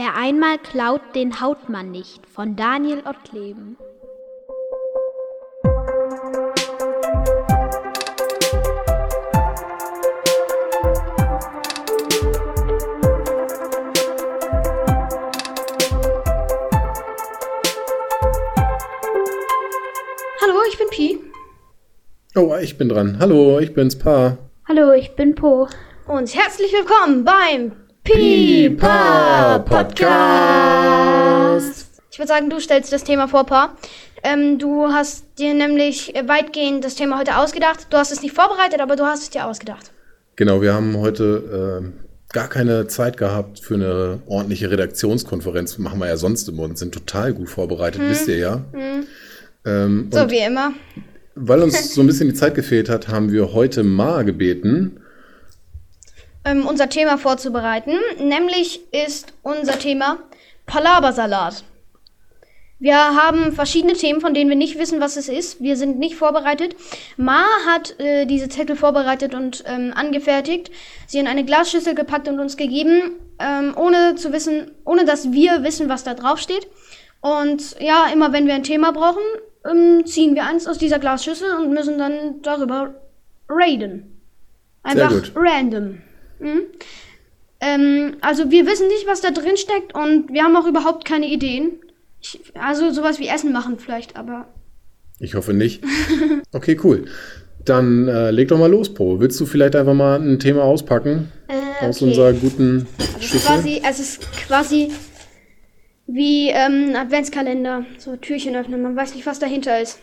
Wer einmal klaut, den haut man nicht von Daniel Ottleben. Hallo, ich bin Pi. Oh, ich bin dran. Hallo, ich bin's Pa. Hallo, ich bin Po. Und herzlich willkommen beim Pipa Podcast. Ich würde sagen, du stellst das Thema vor, Pa. Ähm, du hast dir nämlich weitgehend das Thema heute ausgedacht. Du hast es nicht vorbereitet, aber du hast es dir ausgedacht. Genau, wir haben heute äh, gar keine Zeit gehabt für eine ordentliche Redaktionskonferenz. Machen wir ja sonst immer und sind total gut vorbereitet, wisst ihr ja. Ähm, So wie immer. weil uns so ein bisschen die Zeit gefehlt hat, haben wir heute Ma gebeten. Ähm, unser Thema vorzubereiten. Nämlich ist unser Thema Palabersalat. Wir haben verschiedene Themen, von denen wir nicht wissen, was es ist. Wir sind nicht vorbereitet. Ma hat äh, diese Zettel vorbereitet und ähm, angefertigt, sie in eine Glasschüssel gepackt und uns gegeben, ähm, ohne zu wissen, ohne dass wir wissen, was da drauf steht. Und ja, immer wenn wir ein Thema brauchen, ähm, ziehen wir eins aus dieser Glasschüssel und müssen dann darüber raiden. Einfach gut. random. Mhm. Ähm, also wir wissen nicht, was da drin steckt und wir haben auch überhaupt keine Ideen. Ich, also sowas wie Essen machen vielleicht, aber Ich hoffe nicht. Okay, cool. Dann äh, leg doch mal los, Po. Willst du vielleicht einfach mal ein Thema auspacken Äh, aus okay. unserer guten Schüssel? quasi, es ist quasi wie ähm, ein Adventskalender. So Türchen öffnen, man weiß nicht, was dahinter ist.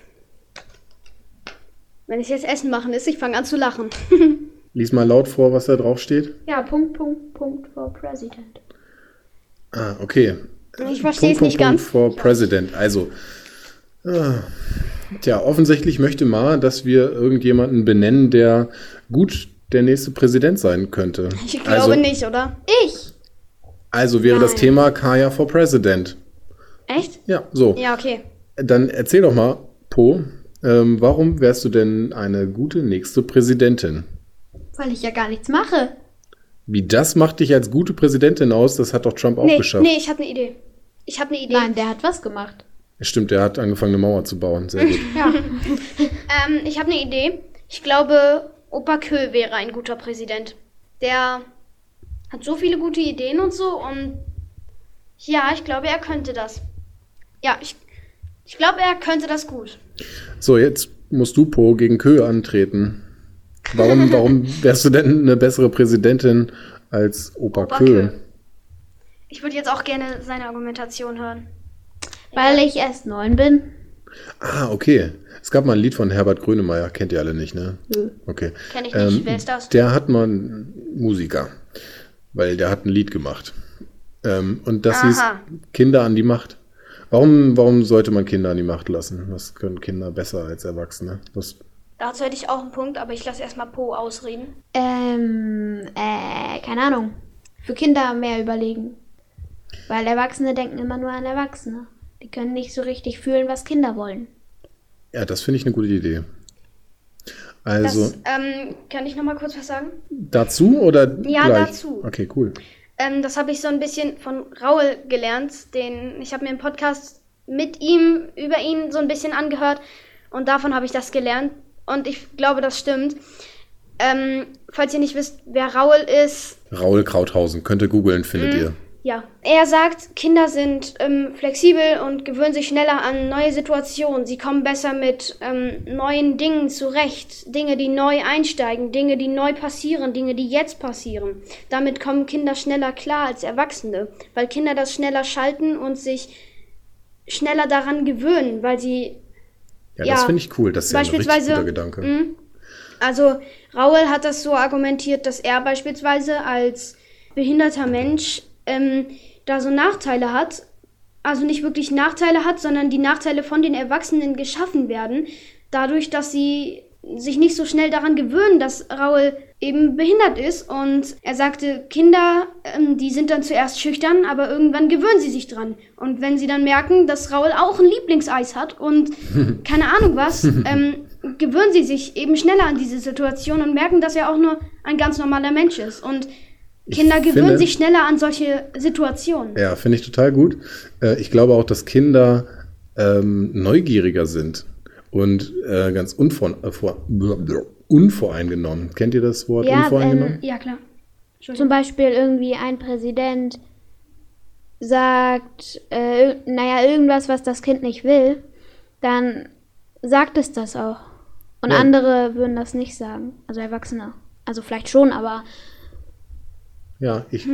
Wenn es jetzt Essen machen ist, ich fange an zu lachen. Lies mal laut vor, was da drauf steht. Ja, Punkt, Punkt, Punkt for President. Ah, okay. Ich verstehe es nicht Punkt, ganz. Punkt for President. Also, ah, tja, offensichtlich möchte Ma, dass wir irgendjemanden benennen, der gut der nächste Präsident sein könnte. Ich glaube also, nicht, oder? Ich! Also wäre das Nein. Thema Kaya for President. Echt? Ja, so. Ja, okay. Dann erzähl doch mal, Po, ähm, warum wärst du denn eine gute nächste Präsidentin? Weil ich ja gar nichts mache. Wie das macht dich als gute Präsidentin aus, das hat doch Trump auch Nee, geschafft. nee, ich habe eine Idee. Ich habe eine Idee. Nein, der hat was gemacht. Stimmt, der hat angefangen, eine Mauer zu bauen. Sehr gut. Ja. Ähm, ich habe eine Idee. Ich glaube, Opa Kö wäre ein guter Präsident. Der hat so viele gute Ideen und so und ja, ich glaube, er könnte das. Ja, ich, ich glaube, er könnte das gut. So, jetzt musst du, Po, gegen Kö antreten. Warum, warum wärst du denn eine bessere Präsidentin als Opa, Opa Kö? Kö. Ich würde jetzt auch gerne seine Argumentation hören. Weil ich erst neun bin. Ah, okay. Es gab mal ein Lied von Herbert Grönemeyer, kennt ihr alle nicht, ne? Nö. Okay. Kenn ich nicht. Wer ist das? Der hat mal einen Musiker, weil der hat ein Lied gemacht. Ähm, und das hieß Aha. Kinder an die Macht. Warum, warum sollte man Kinder an die Macht lassen? Was können Kinder besser als Erwachsene? Was, Dazu hätte ich auch einen Punkt, aber ich lasse erstmal Po ausreden. Ähm, äh, keine Ahnung. Für Kinder mehr überlegen. Weil Erwachsene denken immer nur an Erwachsene. Die können nicht so richtig fühlen, was Kinder wollen. ja, das finde ich eine gute Idee. Also, das, ähm, kann ich noch mal kurz was sagen? dazu oder Ja, gleich? dazu. Okay, cool. Ähm, das habe ich so ein bisschen von Raul gelernt. Den, ich habe mir einen Podcast mit ihm, über ihn so ein bisschen angehört. Und davon habe ich das gelernt. Und ich glaube, das stimmt. Ähm, falls ihr nicht wisst, wer Raul ist, Raul Krauthausen, könnt ihr googeln, findet Mhm. ihr. ja. Er sagt, Kinder sind ähm, flexibel und gewöhnen sich schneller an neue Situationen. Sie kommen besser mit ähm, neuen Dingen zurecht. Dinge, die neu einsteigen, Dinge, die neu passieren, Dinge, die jetzt passieren. Damit kommen Kinder schneller klar als Erwachsene, weil Kinder das schneller schalten und sich schneller daran gewöhnen, weil sie Ja, Ja, das finde ich cool. Das ist ja ein richtig beispielsweise- guter Gedanke. Mhm. Also Raul hat das so argumentiert, dass er beispielsweise als behinderter Mensch ähm, da so Nachteile hat. Also nicht wirklich Nachteile hat, sondern die Nachteile von den Erwachsenen geschaffen werden, dadurch, dass sie sich nicht so schnell daran gewöhnen, dass Raul eben behindert ist. Und er sagte, Kinder, ähm, die sind dann zuerst schüchtern, aber irgendwann gewöhnen sie sich dran. Und wenn sie dann merken, dass Raul auch ein Lieblingseis hat und keine Ahnung was, ähm, gewöhnen sie sich eben schneller an diese Situation und merken, dass er auch nur ein ganz normaler Mensch ist. Und Ich Kinder gewöhnen finde- sich schneller an solche Situationen. Ja, finde ich total gut. Äh, ich glaube auch, dass Kinder ähm, neugieriger sind und äh, ganz unvor, äh, vor, unvoreingenommen. Kennt ihr das Wort Ja, unvoreingenommen? Ja, klar. Zum. Beispiel irgendwie ein Präsident sagt, äh, naja, irgendwas, was das Kind nicht will, dann sagt es das auch. Und Ja. andere würden das nicht sagen. Also Erwachsene. Also vielleicht schon, aber ja, ich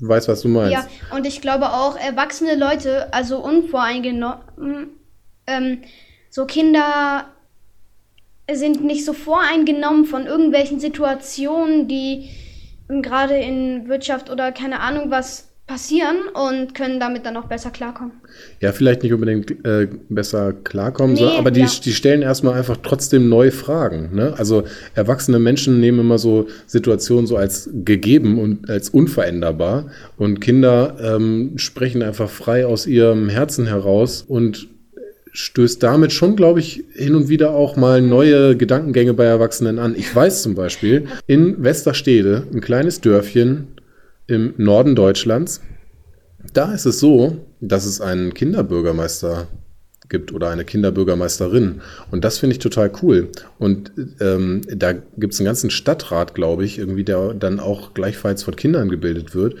weiß, was du meinst. Ja, und ich glaube auch, erwachsene Leute, also unvoreingenommen, ähm, so Kinder sind nicht so voreingenommen von irgendwelchen Situationen, die gerade in Wirtschaft oder keine Ahnung was passieren und können damit dann auch besser klarkommen. Ja, vielleicht nicht unbedingt äh, besser klarkommen, Nee, so, aber die, ja. die stellen erstmal einfach trotzdem neue Fragen. Ne? Also erwachsene Menschen nehmen immer so Situationen so als gegeben und als unveränderbar und Kinder ähm, sprechen einfach frei aus ihrem Herzen heraus und stößt damit schon, glaube ich, hin und wieder auch mal neue Gedankengänge bei Erwachsenen an. Ich weiß zum Beispiel, in Westerstede, ein kleines Dörfchen im Norden Deutschlands, da ist es so, dass es einen Kinderbürgermeister gibt oder eine Kinderbürgermeisterin. Und das finde ich total cool. Und ähm, da gibt es einen ganzen Stadtrat, glaube ich, irgendwie, der dann auch gleichfalls von Kindern gebildet wird.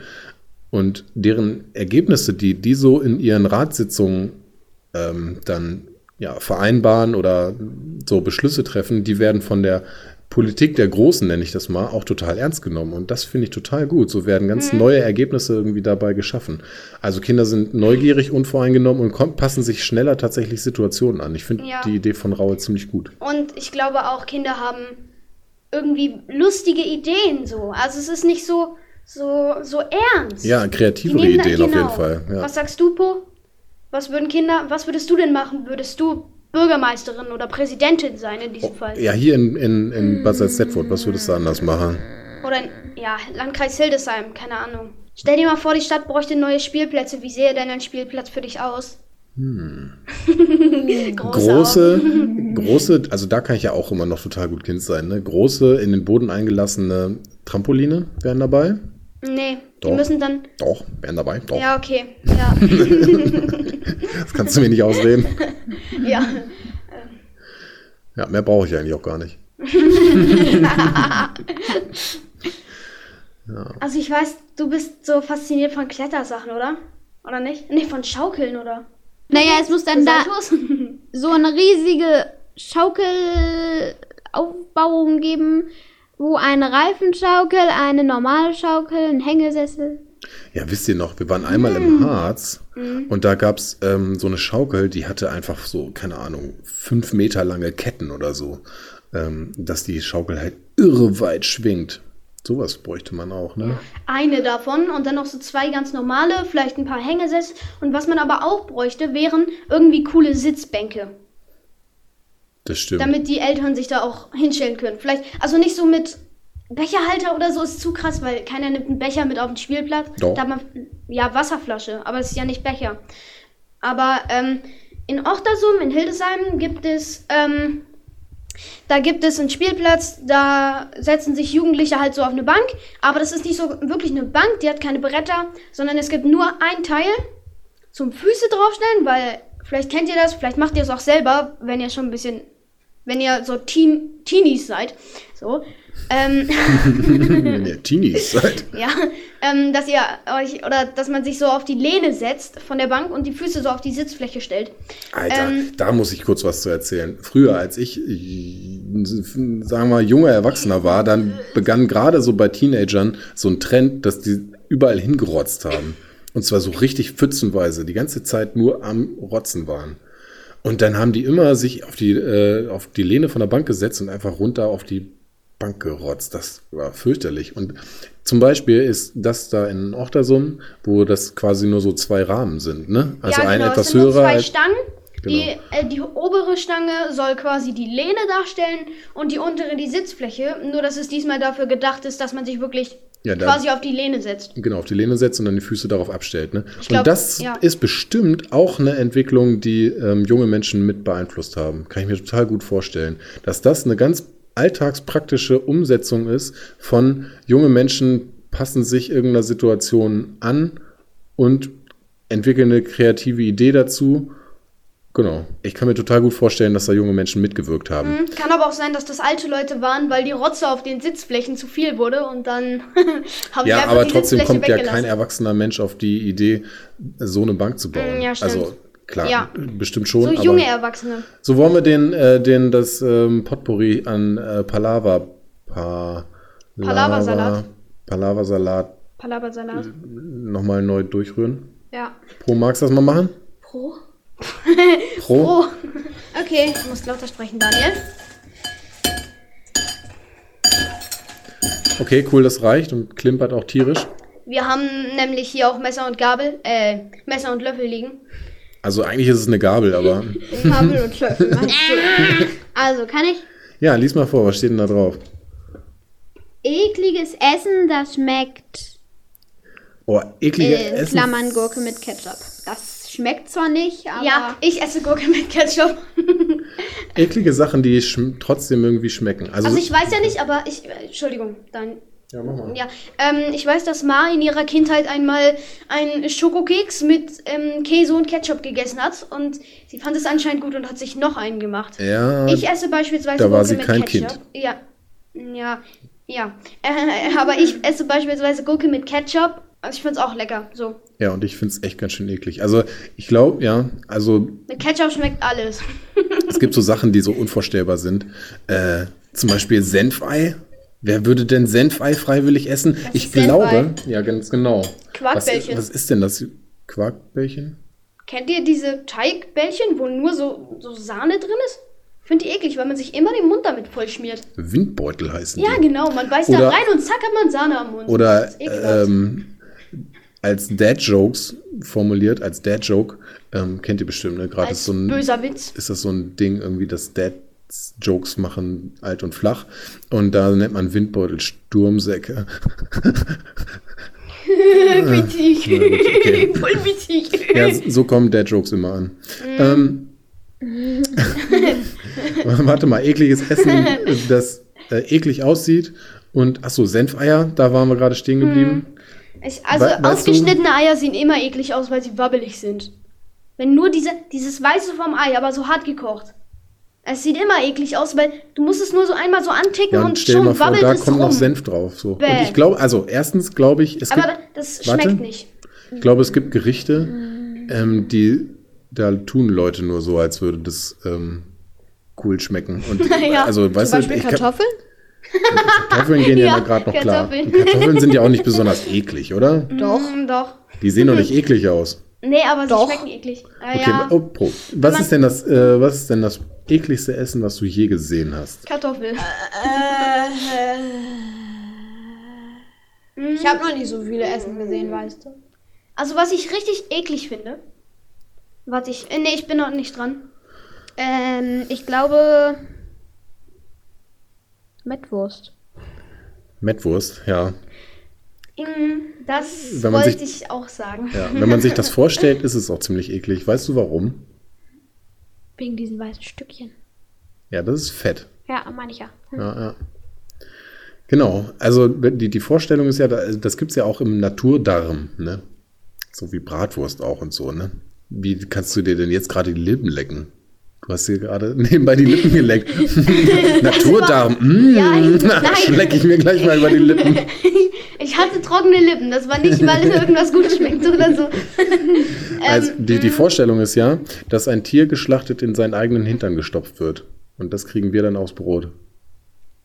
Und deren Ergebnisse, die die so in ihren Ratssitzungen ähm, dann ja, vereinbaren oder so Beschlüsse treffen, die werden von der Politik der Großen, nenne ich das mal, auch total ernst genommen. Und das finde ich total gut. So werden ganz neue Ergebnisse irgendwie dabei geschaffen. Also Kinder sind neugierig, unvoreingenommen und kommen, passen sich schneller tatsächlich Situationen an. Ich finde Ja. die Idee von Raue ziemlich gut. Und ich glaube auch, Kinder haben irgendwie lustige Ideen so. Also es ist nicht so, so, so ernst. Ja, kreativere Ideen auf genau. jeden Fall. Ja. Was sagst du, Po? Was würden Kinder, was würdest du denn machen? Würdest du Bürgermeisterin oder Präsidentin sein in diesem Fall? Oh, Ja, hier in, in, in Bad Salzdetfurt, was würdest du anders machen? Oder in, ja, Landkreis Hildesheim, keine Ahnung. Stell dir mal vor, die Stadt bräuchte neue Spielplätze. Wie sähe denn ein Spielplatz für dich aus? Große. Große, große, also da kann ich ja auch immer noch total gut Kind sein. Ne? Große, in den Boden eingelassene Trampoline wären dabei. Nee, die Doch. müssen dann. Doch, wären dabei. Doch. Ja, okay. Ja. Das kannst du mir nicht ausreden. ja. Ja, mehr brauche ich eigentlich auch gar nicht. Also ich weiß, du bist so fasziniert von Klettersachen, oder? Oder nicht? Nee, von Schaukeln, oder? naja, es muss dann da so eine riesige Schaukelaufbauung geben, wo eine Reifenschaukel, eine normale Schaukel, ein Hängesessel. Ja, wisst ihr noch, wir waren einmal im Harz und da gab es ähm, so eine Schaukel, die hatte einfach so, keine Ahnung, fünf Meter lange Ketten oder so, ähm, dass die Schaukel halt irre weit schwingt. Sowas bräuchte man auch, ne? Eine davon und dann noch so zwei ganz normale, vielleicht ein paar Hängesessel. Und was man aber auch bräuchte, wären irgendwie coole Sitzbänke. Das stimmt. Damit die Eltern sich da auch hinstellen können. Vielleicht, also nicht so mit Becherhalter oder so ist zu krass, weil keiner nimmt einen Becher mit auf den Spielplatz. Doch. Da hat man, ja, Wasserflasche, aber es ist ja nicht Becher. Aber ähm, in Ochtersum, in Hildesheim, gibt es, ähm, da gibt es einen Spielplatz, da setzen sich Jugendliche halt so auf eine Bank, aber das ist nicht so wirklich eine Bank, die hat keine Bretter, sondern es gibt nur ein Teil zum Füße draufstellen, weil vielleicht kennt ihr das, vielleicht macht ihr es auch selber, wenn ihr schon ein bisschen, wenn ihr so Teen, Teenies seid, so. Ähm, Wenn ihr Teenies seid. ja, ähm, dass ihr euch oder dass man sich so auf die Lehne setzt von der Bank und die Füße so auf die Sitzfläche stellt. Alter, Ähm, da muss ich kurz was zu erzählen. Früher, als ich, sagen wir mal, junger Erwachsener war, dann begann gerade so bei Teenagern so ein Trend, dass die überall hingerotzt haben. Und zwar so richtig pfützenweise, die ganze Zeit nur am Rotzen waren. Und dann haben die immer sich auf die, äh, auf die Lehne von der Bank gesetzt und einfach runter auf die Bank gerotzt. Das war fürchterlich. Und zum Beispiel ist das da in Ochtersum, wo das quasi nur so zwei Rahmen sind. Ne? Also ja, ein genau, etwas es sind nur höherer. zwei Stangen. Die, Genau. äh, die obere Stange soll quasi die Lehne darstellen und die untere die Sitzfläche. Nur dass es diesmal dafür gedacht ist, dass man sich wirklich Ja, quasi auf die Lehne setzt. Genau, auf die Lehne setzt und dann die Füße darauf abstellt. Ne? Glaub, und das ja. ist bestimmt auch eine Entwicklung, die ähm, junge Menschen mit beeinflusst haben. Kann ich mir total gut vorstellen. Dass das eine ganz alltagspraktische Umsetzung ist von junge Menschen passen sich irgendeiner Situation an und entwickeln eine kreative Idee dazu. Genau. Ich kann mir total gut vorstellen, dass da junge Menschen mitgewirkt haben. Hm, Kann aber auch sein, dass das alte Leute waren, weil die Rotze auf den Sitzflächen zu viel wurde und dann haben sie Ja, aber trotzdem Sitzfläche kommt ja kein erwachsener Mensch auf die Idee, so eine Bank zu bauen. Mm, ja, stimmt. also klar, Ja. bestimmt schon. So junge Erwachsene. so wollen wir den, äh, den das ähm, Potpourri an äh, Palaver, pa, Palaversalat. Palaversalat Palabersalat. nochmal neu durchrühren. Ja. Pro, magst du das mal machen? Pro. Pro? Pro. Okay, du musst lauter sprechen, Daniel. Okay, cool, das reicht und klimpert auch tierisch. Wir haben nämlich hier auch Messer und Gabel, äh, Messer und Löffel liegen. Also eigentlich ist es eine Gabel, aber Kabel und Löffel? Also, kann ich ja, lies mal vor, was steht denn da drauf? ekliges Essen, das schmeckt Oh, eklige äh, Essen. Klammern Gurke mit Ketchup. Das schmeckt zwar nicht, aber Ja, ich esse Gurke mit Ketchup. Eklige Sachen, die trotzdem irgendwie schmecken. Also, Also ich weiß ja nicht, aber ich, äh, Entschuldigung, dann, Ja, mach mal. ja, ähm, ich weiß, dass Ma in ihrer Kindheit einmal einen Schokokeks mit ähm, Käse und Ketchup gegessen hat und sie fand es anscheinend gut und hat sich noch einen gemacht. Ja, Ich esse beispielsweise da war Gurke sie mit kein Ketchup. Kind. Ja, ja, ja. Äh, aber ich esse beispielsweise Gurke mit Ketchup. Also ich finde es auch lecker. So. ja, und ich finde es echt ganz schön eklig. Also ich glaube, ja, also Mit Ketchup schmeckt alles. es gibt so Sachen, die so unvorstellbar sind. Äh, zum Beispiel Senfei. Wer würde denn Senfei freiwillig essen? ich ist Senfei. glaube, ja, ganz genau. Quarkbällchen. Was, was ist denn das? Quarkbällchen? Kennt ihr diese Teigbällchen, wo nur so, so Sahne drin ist? Finde ich eklig, weil man sich immer den Mund damit vollschmiert. Windbeutel heißen Ja, die. genau. Man beißt Oder- da rein und zack hat man Sahne am Mund. Oder Das ähm, als Dad-Jokes formuliert, als Dad-Joke, ähm, kennt ihr bestimmt, ne? Gerade ist so ein böser Witz. ist das so ein Ding, irgendwie, dass Dads Jokes machen alt und flach. Und da nennt man Windbeutel Sturmsäcke. witzig. Na gut, okay. Voll witzig. Ja, so kommen Dad-Jokes immer an. Ähm, warte mal, ekliges Essen, das äh, eklig aussieht. Und, achso, Senfeier, da waren wir gerade stehen geblieben. Ich, also We- weißt aufgeschnittene Eier sehen immer eklig aus, weil sie wabbelig sind. Wenn nur diese, dieses Weiße vom Ei, aber so hart gekocht. Es sieht immer eklig aus, weil du musst es nur so einmal so anticken Ja, und schon mal vor, wabbelt da es kommt rum. noch Senf drauf. So. Und ich glaube, also erstens glaube ich, es aber gibt, das Warte. schmeckt nicht. ich glaube, es gibt Gerichte, ähm, die da tun Leute nur so, als würde das ähm, cool schmecken. Und Ja, also, weißt zum du, Beispiel ich kann, Kartoffeln? Kartoffeln gehen ja, Ja, gerade noch klar. Kartoffeln. Und Kartoffeln sind ja auch nicht besonders eklig, oder? Doch. Doch. Die sehen doch nicht eklig aus. Nee, aber Doch. sie schmecken eklig. Ah, Okay, ja. oh, Pro. Was ist denn das, äh, was ist denn das ekligste Essen, was du je gesehen hast? Kartoffel. Ich habe noch nicht so viele Essen gesehen, weißt du. Also was ich richtig eklig finde. Warte, ich. Äh, nee, ich bin noch nicht dran. Ähm, ich glaube. Mettwurst. Mettwurst, ja. Mm, Das Wenn man wollte sich- ich auch sagen. ja. Wenn man sich das vorstellt, ist es auch ziemlich eklig. Weißt du warum? Wegen diesen weißen Stückchen. Ja, das ist Fett. Ja, meine ich ja. Ja, ja. Genau, also die, die Vorstellung ist ja, da- das gibt es ja auch im Naturdarm, ne? So wie Bratwurst auch und so, ne? Wie kannst du dir denn jetzt gerade die Lippen lecken? Du hast dir gerade nebenbei die Lippen geleckt. Naturdarm, mm, Ja, schlecke ich mir gleich mal über die Lippen. Ich hatte trockene Lippen. Das war nicht, weil irgendwas gut schmeckt oder so. Also die, die Vorstellung ist ja, dass ein Tier geschlachtet in seinen eigenen Hintern gestopft wird. Und das kriegen wir dann aufs Brot.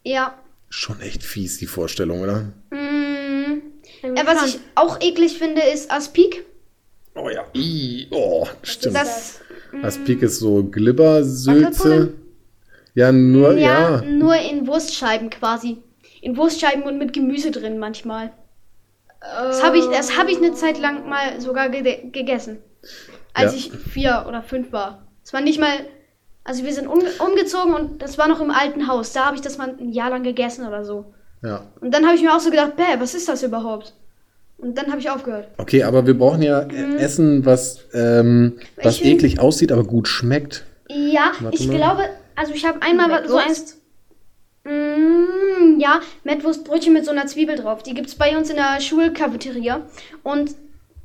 Ja. Schon echt fies, die Vorstellung, oder? Mm. Irgendwie Äh, was ich auch eklig finde, ist Aspik. Oh ja. I, oh, stimmt. Das, Aspik ist so Glibbersülze. Ja, nur, ja, ja. nur in Wurstscheiben quasi. In Wurstscheiben und mit Gemüse drin manchmal. Das habe ich, das hab ich eine Zeit lang mal sogar ge gegessen. Als Ja. ich vier oder fünf war. Es war nicht mal. Also wir sind um, umgezogen und das war noch im alten Haus. Da habe ich das mal ein Jahr lang gegessen oder so. ja. Und dann habe ich mir auch so gedacht, bäh, was ist das überhaupt? Und dann habe ich aufgehört. Okay, aber wir brauchen ja äh, Essen, was, ähm, was Ich eklig aussieht, aber gut schmeckt. Ja, Warte ich mal. glaube, also ich habe einmal wa- so eins. Mm, ja, Mettwurstbrötchen mit so einer Zwiebel drauf. Die gibt's bei uns in der Schulcafeteria. Und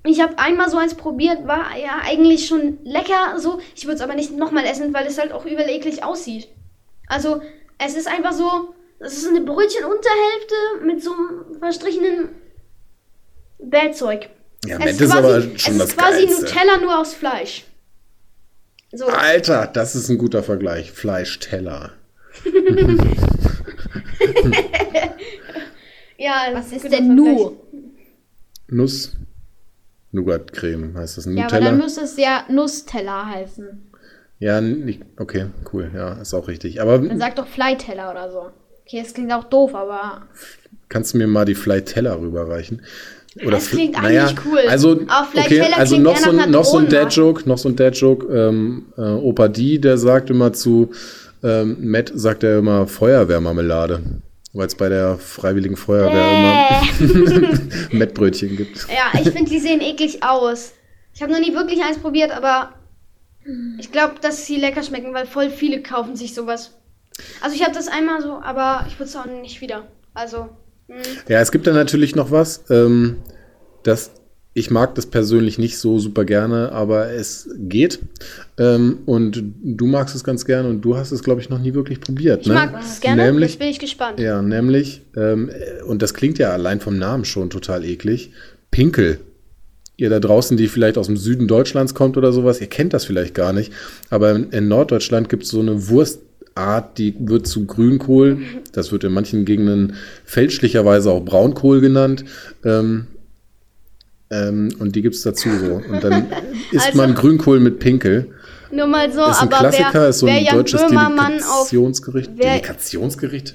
ich habe einmal so eins probiert, war ja eigentlich schon lecker so. Ich würde es aber nicht nochmal essen, weil es halt auch übel eklig aussieht. Also, es ist einfach so, es ist eine Brötchenunterhälfte mit so einem verstrichenen Bellzeug. Ja, Es Mett ist aber schon es das ist quasi Geilste. Nutella nur aus Fleisch. So. Alter, das ist ein guter Vergleich. Fleischteller. Ja, Was ist denn. Nu? Nuss. Nougat-Creme heißt das. Ja, aber Nutella? dann müsste es ja Nussteller heißen. Ja, okay, cool. Ja, ist auch richtig. Aber Dann sag doch Flyteller oder so. Okay, das klingt auch doof, aber kannst du mir mal die Flyteller rüberreichen? Oder Das klingt eigentlich cool. Also, okay, also noch so, noch so ein. Dad-Joke, noch so ein Dad-Joke. Ähm, äh, Opa D, der sagt immer zu ähm, Matt, sagt er immer Feuerwehrmarmelade. Weil es bei der Freiwilligen Feuerwehr immer Mettbrötchen gibt. Ja, ich finde, die sehen eklig aus. Ich habe noch nie wirklich eins probiert, aber ich glaube, dass sie lecker schmecken, weil voll viele kaufen sich sowas. Also ich habe das einmal so, aber ich würde es auch nicht wieder. Also, mh. Ja, es gibt da natürlich noch was. Ähm, das, ich mag das persönlich nicht so super gerne, aber es geht. Ähm, und du magst es ganz gerne und du hast es, glaube ich, noch nie wirklich probiert. ich ne? mag es gerne, Nämlich, jetzt bin ich gespannt. ja, nämlich, ähm, äh, und das klingt ja allein vom Namen schon total eklig, Pinkel. Ihr da draußen, die vielleicht aus dem Süden Deutschlands kommt oder sowas, ihr kennt das vielleicht gar nicht. Aber in, Norddeutschland gibt es so eine Wurstart, die wird zu Grünkohl. Das wird in manchen Gegenden fälschlicherweise auch Braunkohl genannt. Ähm, ähm, und die gibt es dazu so. Und dann isst Also- man Grünkohl mit Pinkel. Nur mal so, Ist ein aber Klassiker, wer, ist so ein deutsches Böhmermann auf Delikationsgericht. wer- Delikationsgericht?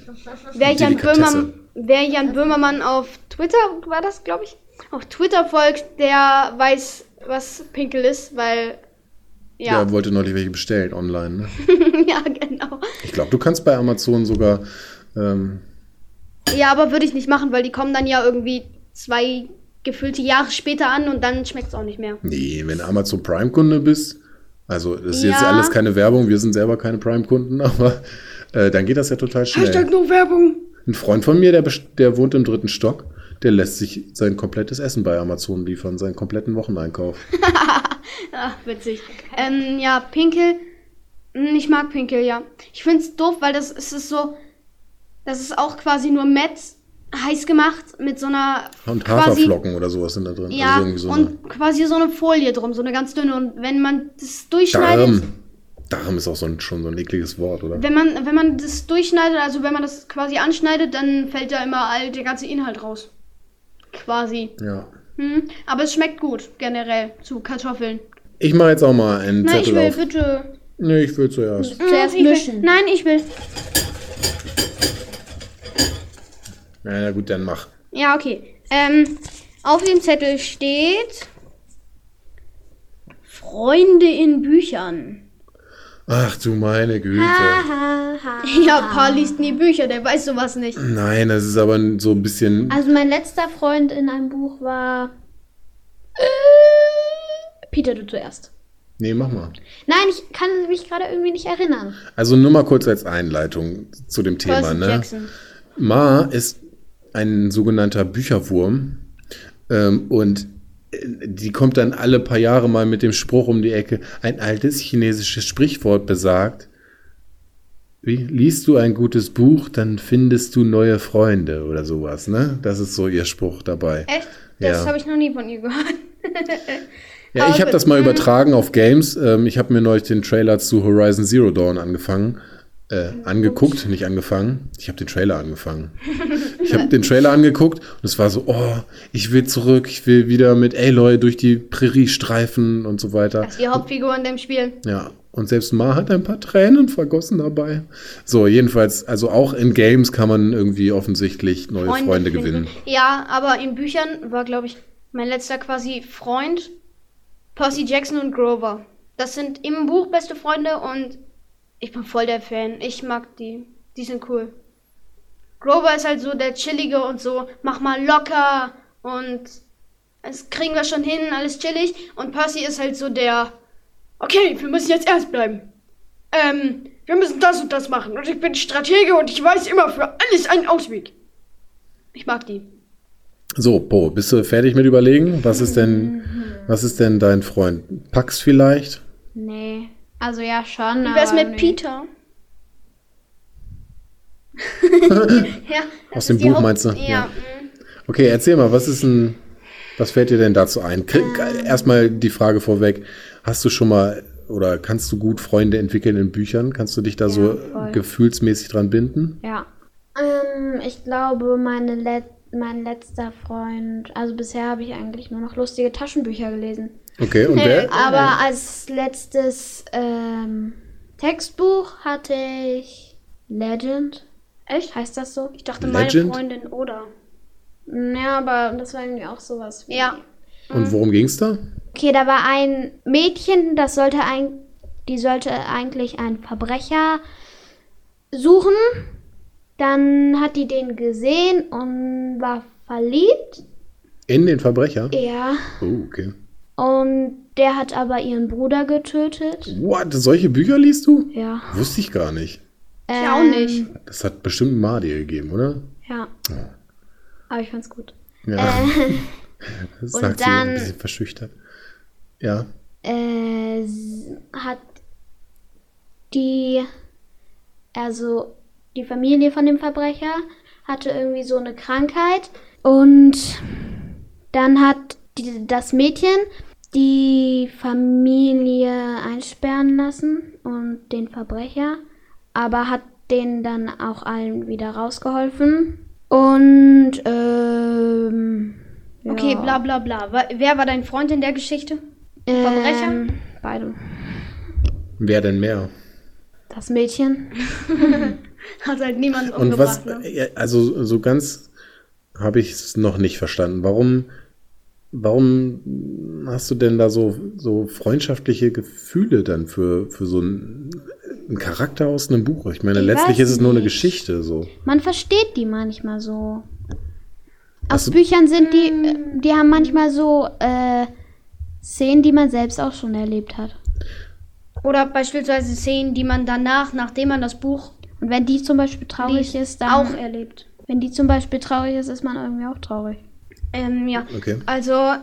wer Jan. Böhmermann, wer Jan Böhmermann auf Twitter war das, glaube ich, auf Twitter folgt, der weiß, was Pinkel ist, weil Ja, ja, wollte neulich welche bestellen online. Ne? ja, genau. Ich glaube, du kannst bei Amazon sogar. Ähm, Ja, aber würde ich nicht machen, weil die kommen dann ja irgendwie zwei gefüllte Jahre später an und dann schmeckt es auch nicht mehr. nee, wenn du Amazon Prime-Kunde bist, also das ist jetzt Ja. alles keine Werbung, wir sind selber keine Prime-Kunden, aber äh, dann geht das ja total schnell. nur Werbung. Ein Freund von mir, der, der wohnt im dritten Stock, der lässt sich sein komplettes Essen bei Amazon liefern, seinen kompletten Wocheneinkauf. Ach, witzig. Ähm, ja, Pinkel. Hm, Ich mag Pinkel, ja. Ich find's doof, weil das ist es so. Das ist auch quasi nur Met heiß gemacht mit so einer. Und quasi- Haferflocken oder sowas sind da drin. Ja, also so und quasi so eine Folie drum, so eine ganz dünne. Und wenn man das durchschneidet. Darm. Darm ist auch so ein, schon so ein ekliges Wort, oder? Wenn man, wenn man das durchschneidet, also wenn man das quasi anschneidet, dann fällt da immer all der ganze Inhalt raus. Quasi. Ja. Hm? Aber es schmeckt gut, generell, zu Kartoffeln. Ich mache jetzt auch mal einen Nein, ich Zettel will, auf. bitte. Nee, ich will zuerst. Zuerst ich will. mischen. Nein, ich will. Ja, na gut, dann mach. Ja, okay. Ähm, auf dem Zettel steht Freunde in Büchern. Ach du meine Güte. Ja, Pa liest nie Bücher, der weiß sowas nicht. Nein, das ist aber so ein bisschen. Also mein letzter Freund in einem Buch war. Äh, Peter, du zuerst. Nee, mach mal. Nein, ich kann mich gerade irgendwie nicht erinnern. Also nur mal kurz als Einleitung zu dem Thema. Percy Ne? Jackson. Ma ist ein sogenannter Bücherwurm. Ähm, und äh, die kommt dann alle paar Jahre mal mit dem Spruch um die Ecke. Ein altes chinesisches Sprichwort besagt, wie, liest du ein gutes Buch, dann findest du neue Freunde oder sowas, ne? Das ist so ihr Spruch dabei. Echt? Das Ja. habe ich noch nie von ihr gehört. Ja, ich habe das mal übertragen auf Games. Ähm, ich habe mir neulich den Trailer zu Horizon Zero Dawn angefangen. Äh, angeguckt, nicht angefangen. Ich habe den Trailer angefangen. Ich habe den Trailer angeguckt und es war so, oh, ich will zurück, ich will wieder mit Aloy durch die Prärie streifen und so weiter. Das ist die Hauptfigur in dem Spiel. Ja, und selbst Ma hat ein paar Tränen vergossen dabei. So, jedenfalls, also auch in Games kann man irgendwie offensichtlich neue Freunde, finden. gewinnen. Ja, aber in Büchern war, glaube ich, mein letzter quasi Freund Percy Jackson und Grover. Das sind im Buch beste Freunde und ich bin voll der Fan. Ich mag die. Die sind cool. Grover ist halt so der chillige und so, mach mal locker und es kriegen wir schon hin, alles chillig. Und Percy ist halt so der, okay, wir müssen jetzt ernst bleiben. ähm, wir müssen das und das machen. Und ich bin Stratege und ich weiß immer für alles einen Ausweg. Ich mag die. So, Po, bist du fertig mit überlegen? Was ist denn, was ist denn dein Freund? Pax vielleicht? Nee. Also ja, schon. Wie wär's aber mit nee. Peter? ja, Aus dem Buch Haupt- meinst du? Ja. Ja. Okay, erzähl mal, was ist ein, was fällt dir denn dazu ein? Kri- Erstmal die Frage vorweg. Hast du schon mal oder kannst du gut Freunde entwickeln in Büchern? Kannst du dich da so voll. gefühlsmäßig dran binden? Ja. Ähm, ich glaube, meine Let mein letzter Freund, also bisher habe ich eigentlich nur noch lustige Taschenbücher gelesen. Okay, und wer? Aber als letztes ähm, Textbuch hatte ich Legend. Echt? Heißt das so? Ich dachte, meine Legend? Freundin oder. Ja, aber das war irgendwie auch sowas. Wie Ja. Und worum ging's da? Okay, da war ein Mädchen, das sollte ein, die sollte eigentlich einen Verbrecher suchen. Dann hat die den gesehen und war verliebt. In den Verbrecher? Ja. Oh, okay. Und der hat aber ihren Bruder getötet. What? Solche Bücher liest du? Ja. Wusste ich gar nicht. Ich auch nicht. Das hat bestimmt Madi gegeben, oder? Ja. Aber ich fand's gut. Ja. das und sagt sie ein dann- bisschen verschüchtert. Ja. Äh, hat die, also die Familie von dem Verbrecher hatte irgendwie so eine Krankheit und dann hat die, das Mädchen die Familie einsperren lassen und den Verbrecher, aber hat denen dann auch allen wieder rausgeholfen und ähm, Okay, ja. bla bla bla. Wa- Wer war dein Freund in der Geschichte? Verbrecher? Ähm, beide. Wer denn mehr? Das Mädchen. Hat halt niemanden Und was, ne? also so ganz habe ich es noch nicht verstanden. Warum, warum hast du denn da so, so freundschaftliche Gefühle dann für, für so einen, einen Charakter aus einem Buch? Ich meine, Ich letztlich ist es nur eine nicht. Geschichte so. Man versteht die manchmal so. Aus Hast Büchern sind die, äh, die haben manchmal so äh, Szenen, die man selbst auch schon erlebt hat. Oder beispielsweise Szenen, die man danach, nachdem man das Buch Und wenn die zum Beispiel traurig ist, dann. auch erlebt. Wenn die zum Beispiel traurig ist, ist man irgendwie auch traurig. Ähm, ja. Okay. Also,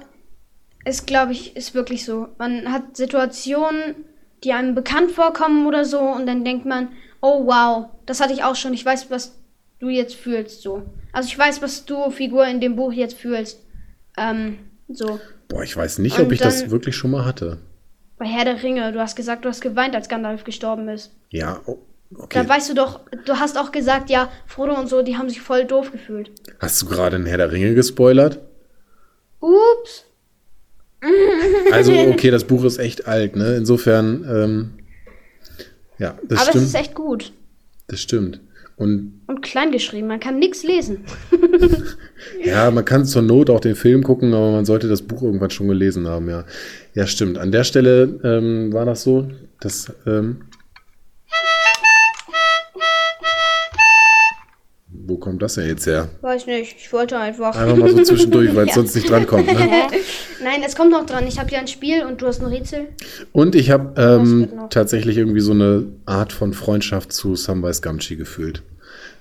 es glaube ich, ist wirklich so. Man hat Situationen, die einem bekannt vorkommen oder so, und dann denkt man, oh wow, das hatte ich auch schon. Ich weiß, was du jetzt fühlst, so. Also ich weiß, was du, Figur, in dem Buch jetzt fühlst. Ähm, so. Boah, ich weiß nicht, ob Und ich das dann- wirklich schon mal hatte. Bei Herr der Ringe, du hast gesagt, du hast geweint, als Gandalf gestorben ist. Ja, oh, okay. Da weißt du doch, du hast auch gesagt, ja, Frodo und so, die haben sich voll doof gefühlt. Hast du gerade einen Herr der Ringe gespoilert? Ups. Also, okay, das Buch ist echt alt, ne? Insofern, ähm, ja, das Aber stimmt. es ist echt gut. Das stimmt. Und Und klein geschrieben, man kann nichts lesen. ja, man kann zur Not auch den Film gucken, aber man sollte das Buch irgendwann schon gelesen haben, ja. Ja, stimmt. An der Stelle ähm, war das so, dass. Ähm, wo kommt das denn jetzt her? Weiß nicht, ich wollte einfach. Einfach mal so zwischendurch, weil es sonst nicht drankommt. Ne? Nein, es kommt noch dran. Ich habe ja ein Spiel und du hast ein Rätsel. Und ich habe ähm, tatsächlich irgendwie so eine Art von Freundschaft zu Samwise Gamgee gefühlt.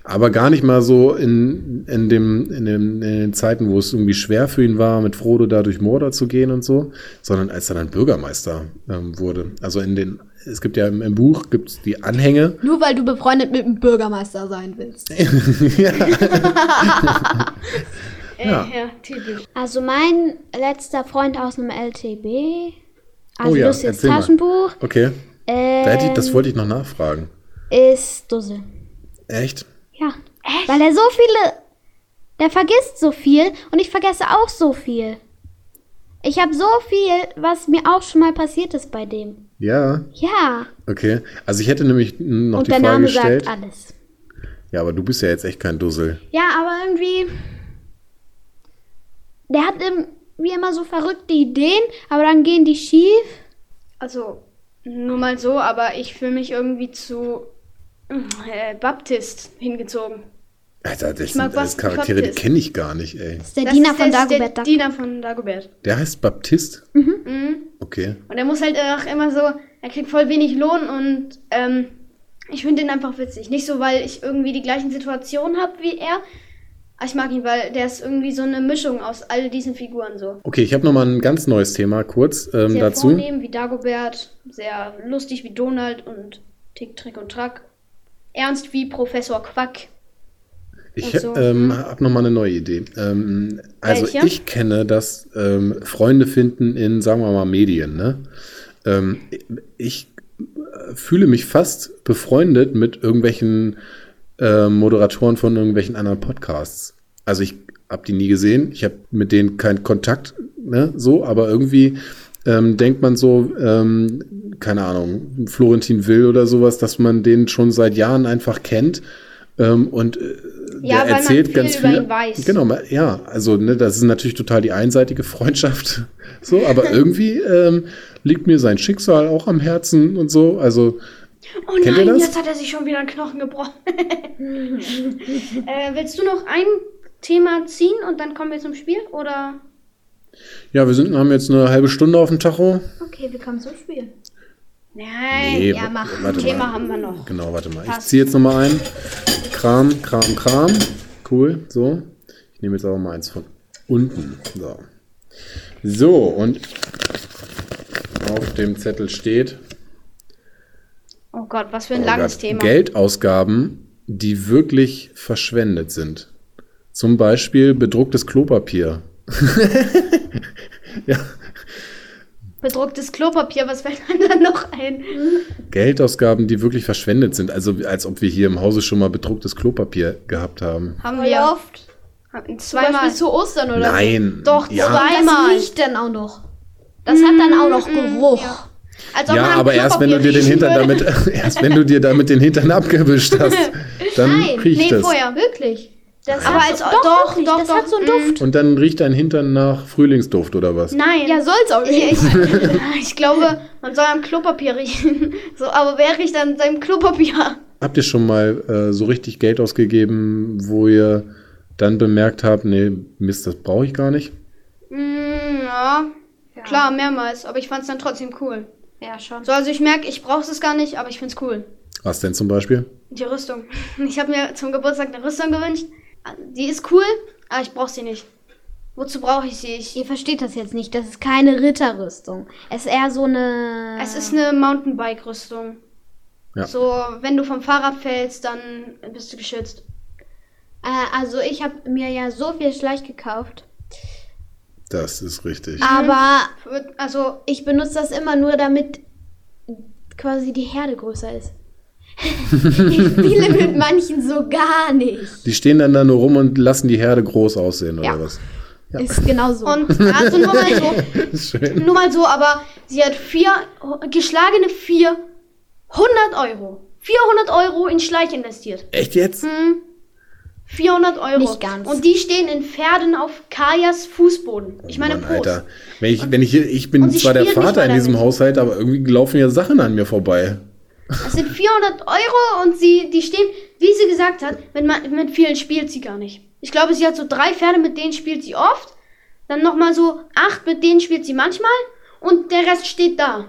Aber gar nicht mal so in, in, dem, in, dem, in den Zeiten, wo es irgendwie schwer für ihn war, mit Frodo da durch Mordor zu gehen und so, sondern als er dann Bürgermeister ähm, wurde. Also in den, es gibt ja im, im Buch gibt's die Anhänge. Nur weil du befreundet mit dem Bürgermeister sein willst. Ja. ja, typisch. Also mein letzter Freund aus einem LTB. Also Oh ja, mal. Taschenbuch. Okay, ich, das Ähm, wollte ich noch nachfragen. ist Dussel. Echt? Ja. Weil er so viele. Der vergisst so viel und ich vergesse auch so viel. Ich habe so viel, was mir auch schon mal passiert ist bei dem. Ja, Ja. okay. Also ich hätte nämlich noch und die der Frage Name gestellt. sagt alles. Ja, aber du bist ja jetzt echt kein Dussel. Ja, aber irgendwie. Der hat irgendwie immer so verrückte Ideen, aber dann gehen die schief. Also, nur mal so, aber ich fühle mich irgendwie zu äh, Baptist hingezogen. Alter, das mag sind alles Charaktere, die Baptist. kenne ich gar nicht, ey. Das ist der Das Diener ist von der, ist der Dagobert Duck. Diener von Dagobert. Der heißt Baptist? Mhm. Okay. Und er muss halt auch immer so er kriegt voll wenig Lohn und ähm, ich finde ihn einfach witzig. Nicht so, weil ich irgendwie die gleichen Situationen habe wie er. Aber ich mag ihn, weil der ist irgendwie so eine Mischung aus all diesen Figuren so. Okay, ich habe noch mal ein ganz neues Thema kurz ähm, Sehr dazu. vornehm wie Dagobert, sehr lustig wie Donald und Tick, Trick und Track. Ernst wie Professor Quack. Ich so. ähm, habe noch mal eine neue Idee. Ähm, also Welche? ich kenne das ähm, Freunde finden in, sagen wir mal, Medien. Ne? Ähm, ich äh, fühle mich fast befreundet mit irgendwelchen äh, Moderatoren von irgendwelchen anderen Podcasts. Also ich habe die nie gesehen. Ich habe mit denen keinen Kontakt, ne? so, aber irgendwie ähm, denkt man so, ähm, keine Ahnung, Florentin Will oder sowas, dass man den schon seit Jahren einfach kennt ähm, und äh, Ja, der erzählt viel ganz über viel. ihn weiß. Genau, ja, also ne, das ist natürlich total die einseitige Freundschaft, so, aber irgendwie ähm, liegt mir sein Schicksal auch am Herzen und so. Also Oh Kennt ihr das? jetzt hat er sich schon wieder einen Knochen gebrochen. äh, willst du noch ein Thema ziehen und dann kommen wir zum Spiel? Oder? Ja, wir sind, haben jetzt eine halbe Stunde auf dem Tacho. Okay, wir kommen zum Spiel. Nein, Nee, ja, mach. warte Thema mal. haben wir noch. Genau, warte mal. Ich Passt. ziehe jetzt nochmal ein. Kram, Kram, Kram. Cool, so. Ich nehme jetzt aber mal eins von unten. So. So, und auf dem Zettel steht Oh Gott, was für ein oh langes Gott, Thema. Geldausgaben, die wirklich verschwendet sind. Zum Beispiel bedrucktes Klopapier. ja, Bedrucktes Klopapier, was fällt einem dann noch ein? Geldausgaben, die wirklich verschwendet sind. Also als ob wir hier im Hause schon mal bedrucktes Klopapier gehabt haben. Haben wir oft? Zweimal. zu Ostern oder Nein. Doch, ja. zwei- so. Einmal. Das riecht dann auch noch. Das hat dann auch noch Geruch. ja. Als ob Ja, aber erst wenn du dir den Hintern damit, erst wenn du dir damit den Hintern abgewischt hast, dann Nein, riecht Nee, es. vorher. Wirklich. Das Aber als doch, doch, doch, wirklich, das doch, hat so einen mm. Duft. Und dann riecht dein Hintern nach Frühlingsduft oder was? Nein. Ja, soll's auch Ich, nicht. ich, ich glaube, man soll am Klopapier riechen. So, aber wer riecht an seinem Klopapier? Habt ihr schon mal äh, so richtig Geld ausgegeben, wo ihr dann bemerkt habt, nee, Mist, das brauche ich gar nicht? Mm, ja. Klar, mehrmals. Aber ich fand es dann trotzdem cool. Ja, schon. So, also ich merke, ich brauche es gar nicht, aber ich find's cool. Was denn zum Beispiel? Die Rüstung. Ich habe mir zum Geburtstag eine Rüstung gewünscht. Die ist cool, aber ich brauche sie nicht. Wozu brauche ich sie? Ich, Ihr versteht das jetzt nicht. Das ist keine Ritterrüstung. Es ist eher so eine. es ist eine Mountainbike-Rüstung. Ja. So, wenn du vom Fahrrad fällst, dann bist du geschützt. Äh, also ich habe mir ja so viel Schleich gekauft. Das ist richtig. Aber Also, ich benutze das immer nur, damit quasi die Herde größer ist. Ich spiele mit manchen so gar nicht. Die stehen dann da nur rum und lassen die Herde groß aussehen oder Ja. was? Ja. Ist genau so. und also nur mal so, Das ist schön. nur mal so, aber sie hat vier, geschlagene 400 Euro. 400 Euro in Schleich investiert. Echt jetzt? 400 Euro. Nicht ganz. Und die stehen in Pferden auf Kajas Fußboden. Ich meine, Mann, Prost. Alter. Wenn ich, wenn ich, hier- ich bin zwar der Vater in diesem. Haushalt, aber irgendwie laufen ja Sachen an mir vorbei. Das sind 400 Euro und sie, die stehen, wie sie gesagt hat, mit, mit vielen spielt sie gar nicht. Ich glaube, sie hat so drei Pferde, mit denen spielt sie oft. Dann nochmal so acht, mit denen spielt sie manchmal. Und der Rest steht da.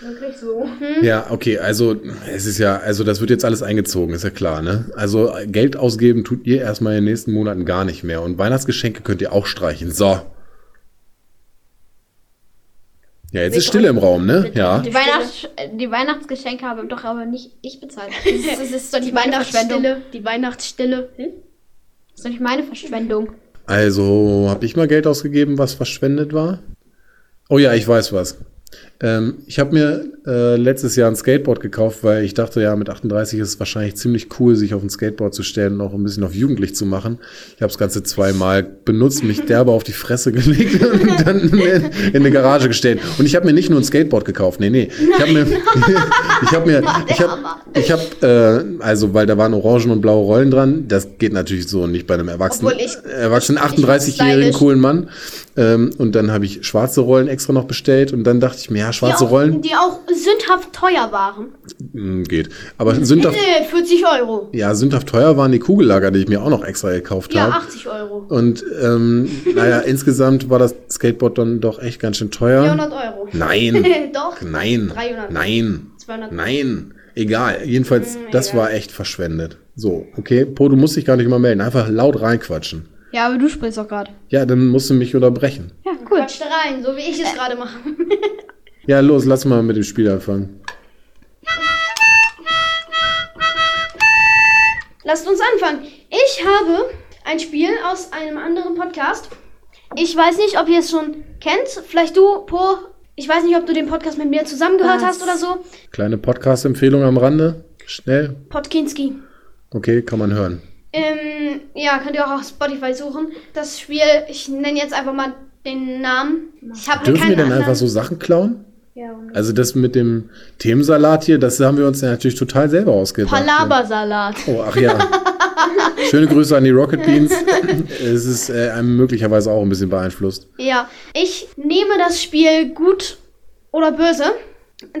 Wirklich so. Ja, okay, also es ist ja, also das wird jetzt alles eingezogen, ist ja klar, ne? Also Geld ausgeben tut ihr erstmal in den nächsten Monaten gar nicht mehr. Und Weihnachtsgeschenke könnt ihr auch streichen. So. Ja, jetzt ist Stille im Raum, ne? Ja. Die, Weihnachts die Weihnachtsgeschenke habe doch aber nicht ich bezahlt. Das ist, das ist doch Die. Weihnachtsstille. Die Weihnachtsstille. Das ist doch nicht meine Verschwendung. Also, habe ich mal Geld ausgegeben, was verschwendet war? Oh ja, ich weiß was. Ähm, ich habe mir äh, letztes Jahr ein Skateboard gekauft, weil ich dachte, ja, mit 38 ist es wahrscheinlich ziemlich cool, sich auf ein Skateboard zu stellen und auch ein bisschen auf jugendlich zu machen. Ich habe das Ganze zweimal benutzt, mich derbe auf die Fresse gelegt und dann in, in eine Garage gestellt. Und ich habe mir nicht nur ein Skateboard gekauft, nee, nee. Ich habe mir, ich habe mir, ich habe, ich habe, äh, also, weil da waren orangen und blaue Rollen dran. Das geht natürlich so nicht bei einem Erwachsenen, erwachsenen ich- ich 38-jährigen stylisch. coolen Mann. Ähm, und dann habe ich schwarze Rollen extra noch bestellt und dann dachte ich ich mir, ja, Die schwarze auch, Rollen die auch sündhaft teuer waren. mh, geht. Aber sündhaft, Nee, 40 Euro. ja, sündhaft teuer waren die Kugellager, die ich mir auch noch extra gekauft Ja, habe. 80 Euro. Und ähm, naja, insgesamt war das Skateboard dann doch echt ganz schön teuer. 400 Euro. Nein, Doch. nein, 300. nein, 200. nein. Egal, jedenfalls, das egal. war echt verschwendet. So, okay, Po, du musst dich gar nicht mal melden, einfach laut reinquatschen. Ja, aber du sprichst doch gerade. Ja, dann musst du mich unterbrechen. Ja, cool. Quatsch da rein, so wie ich es gerade mache. Ja, los, lass mal mit dem Spiel anfangen. Lasst uns anfangen. Ich habe ein Spiel aus einem anderen Podcast. Ich weiß nicht, ob ihr es schon kennt. Vielleicht du, Po. Ich weiß nicht, ob du den Podcast mit mir zusammengehört Was? hast oder so. Kleine Podcast-Empfehlung am Rande. Schnell. Podkinski. Okay, kann man hören. Ähm, ja, könnt ihr auch auf Spotify suchen. Das Spiel, ich nenne jetzt einfach mal den Namen. Ich habe Dürfen wir denn anderen. einfach so Sachen klauen? Ja, Also das mit dem Themensalat hier, das haben wir uns ja natürlich total selber ausgedacht. Palabersalat. Oh, ach ja. Schöne Grüße an die Rocket Beans. es ist äh, einem möglicherweise auch ein bisschen beeinflusst. Ja, ich nehme das Spiel gut oder böse.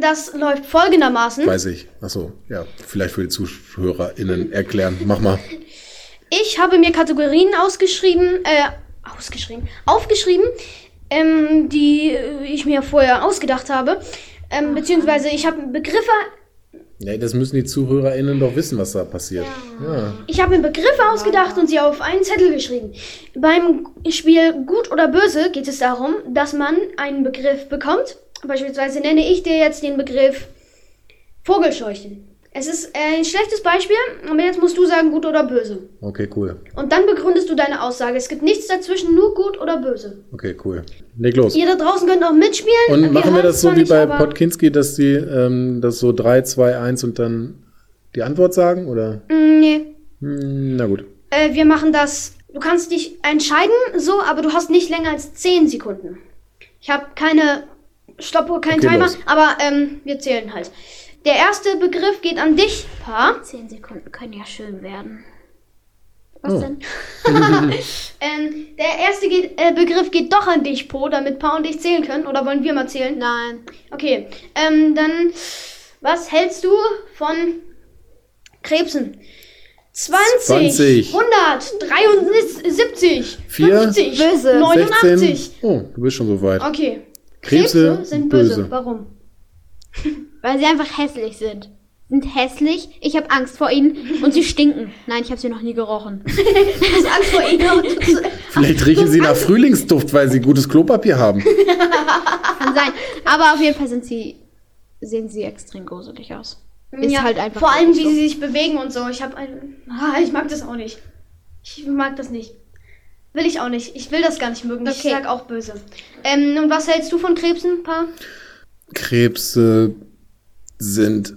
Das läuft folgendermaßen. Weiß ich. Achso, ja. Vielleicht für die ZuhörerInnen erklären. Mach mal. Ich habe mir Kategorien ausgeschrieben, äh, ausgeschrieben, aufgeschrieben, ähm, die äh, ich mir vorher ausgedacht habe. Ähm, beziehungsweise ich habe Begriffe, Nee, das müssen die ZuhörerInnen doch wissen, was da passiert. Ja. ich habe mir Begriffe ausgedacht und sie auf einen Zettel geschrieben. Beim Spiel Gut oder Böse geht es darum, dass man einen Begriff bekommt. Beispielsweise nenne ich dir jetzt den Begriff Vogelscheuchen. Es ist äh, ein schlechtes Beispiel, aber jetzt musst du sagen gut oder böse. Okay, cool. Und dann begründest du deine Aussage. Es gibt nichts dazwischen, nur gut oder böse. Okay, cool. Leg los. Ihr da draußen könnt auch mitspielen. Und machen wir das so wie nicht, bei Podkinski, dass die ähm, das so 3, 2, 1 und dann die Antwort sagen? Oder? Mm, nee. Hm, na gut. Äh, wir machen das. Du kannst dich entscheiden, so, aber du hast nicht länger als 10 Sekunden. Ich habe keine Stoppuhr, keinen Okay, Timer, los. aber ähm, wir zählen halt. Der erste Begriff geht an dich, Pa. 10 Sekunden können ja schön werden. Was Oh. denn? Ähm, der erste geht, äh, Begriff geht doch an dich, Po, damit Pa und ich zählen können. Oder wollen wir mal zählen? Nein. Okay, ähm, dann, was hältst du von Krebsen? 20, 20. 100, 73, Vier. 50, Böse. 89. 16. Oh, du bist schon so weit. Okay. Krebse sind böse. böse. Warum? Weil sie einfach hässlich sind. Sind hässlich. Ich habe Angst vor ihnen und sie stinken. Nein, ich habe sie noch nie gerochen. Du hast Angst vor ihnen. Vielleicht riechen sie nach Frühlingsduft, weil sie gutes Klopapier haben. Kann sein. Aber auf jeden Fall sind sie, sehen sie extrem gruselig aus. Ist halt einfach Vor allem, wie so. sie sich bewegen und so. Ich habe ein, ah, ich mag das auch nicht. Ich mag das nicht. Will ich auch nicht. Ich will das gar nicht mögen. Ich Okay. sag auch böse. Ähm, und was hältst du von Krebsen, Pa? Krebse sind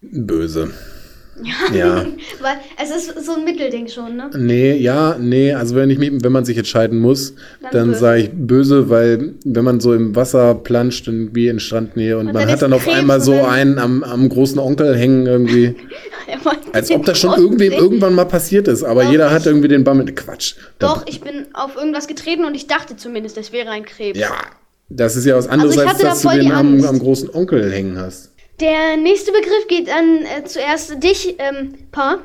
böse. Ja. Weil es ist so ein Mittelding schon, ne? Nee, ja, nee, also wenn ich mich, wenn man sich entscheiden muss, Dann dann, sage ich böse, weil wenn man so im Wasser planscht irgendwie in Strandnähe und, Und man hat dann auf Krebs einmal so einen am, am großen Onkel hängen irgendwie, als ob das schon irgendwem irgendwann mal passiert ist, aber Doch, jeder hat irgendwie den Bammel. Quatsch. Doch, ich bin auf irgendwas getreten und ich dachte zumindest, es wäre ein Krebs. Ja, das ist ja was anderes, Also als hatte da dass du den am, am großen Onkel hängen hast. Der nächste Begriff geht an äh, zuerst dich, ähm, Pa.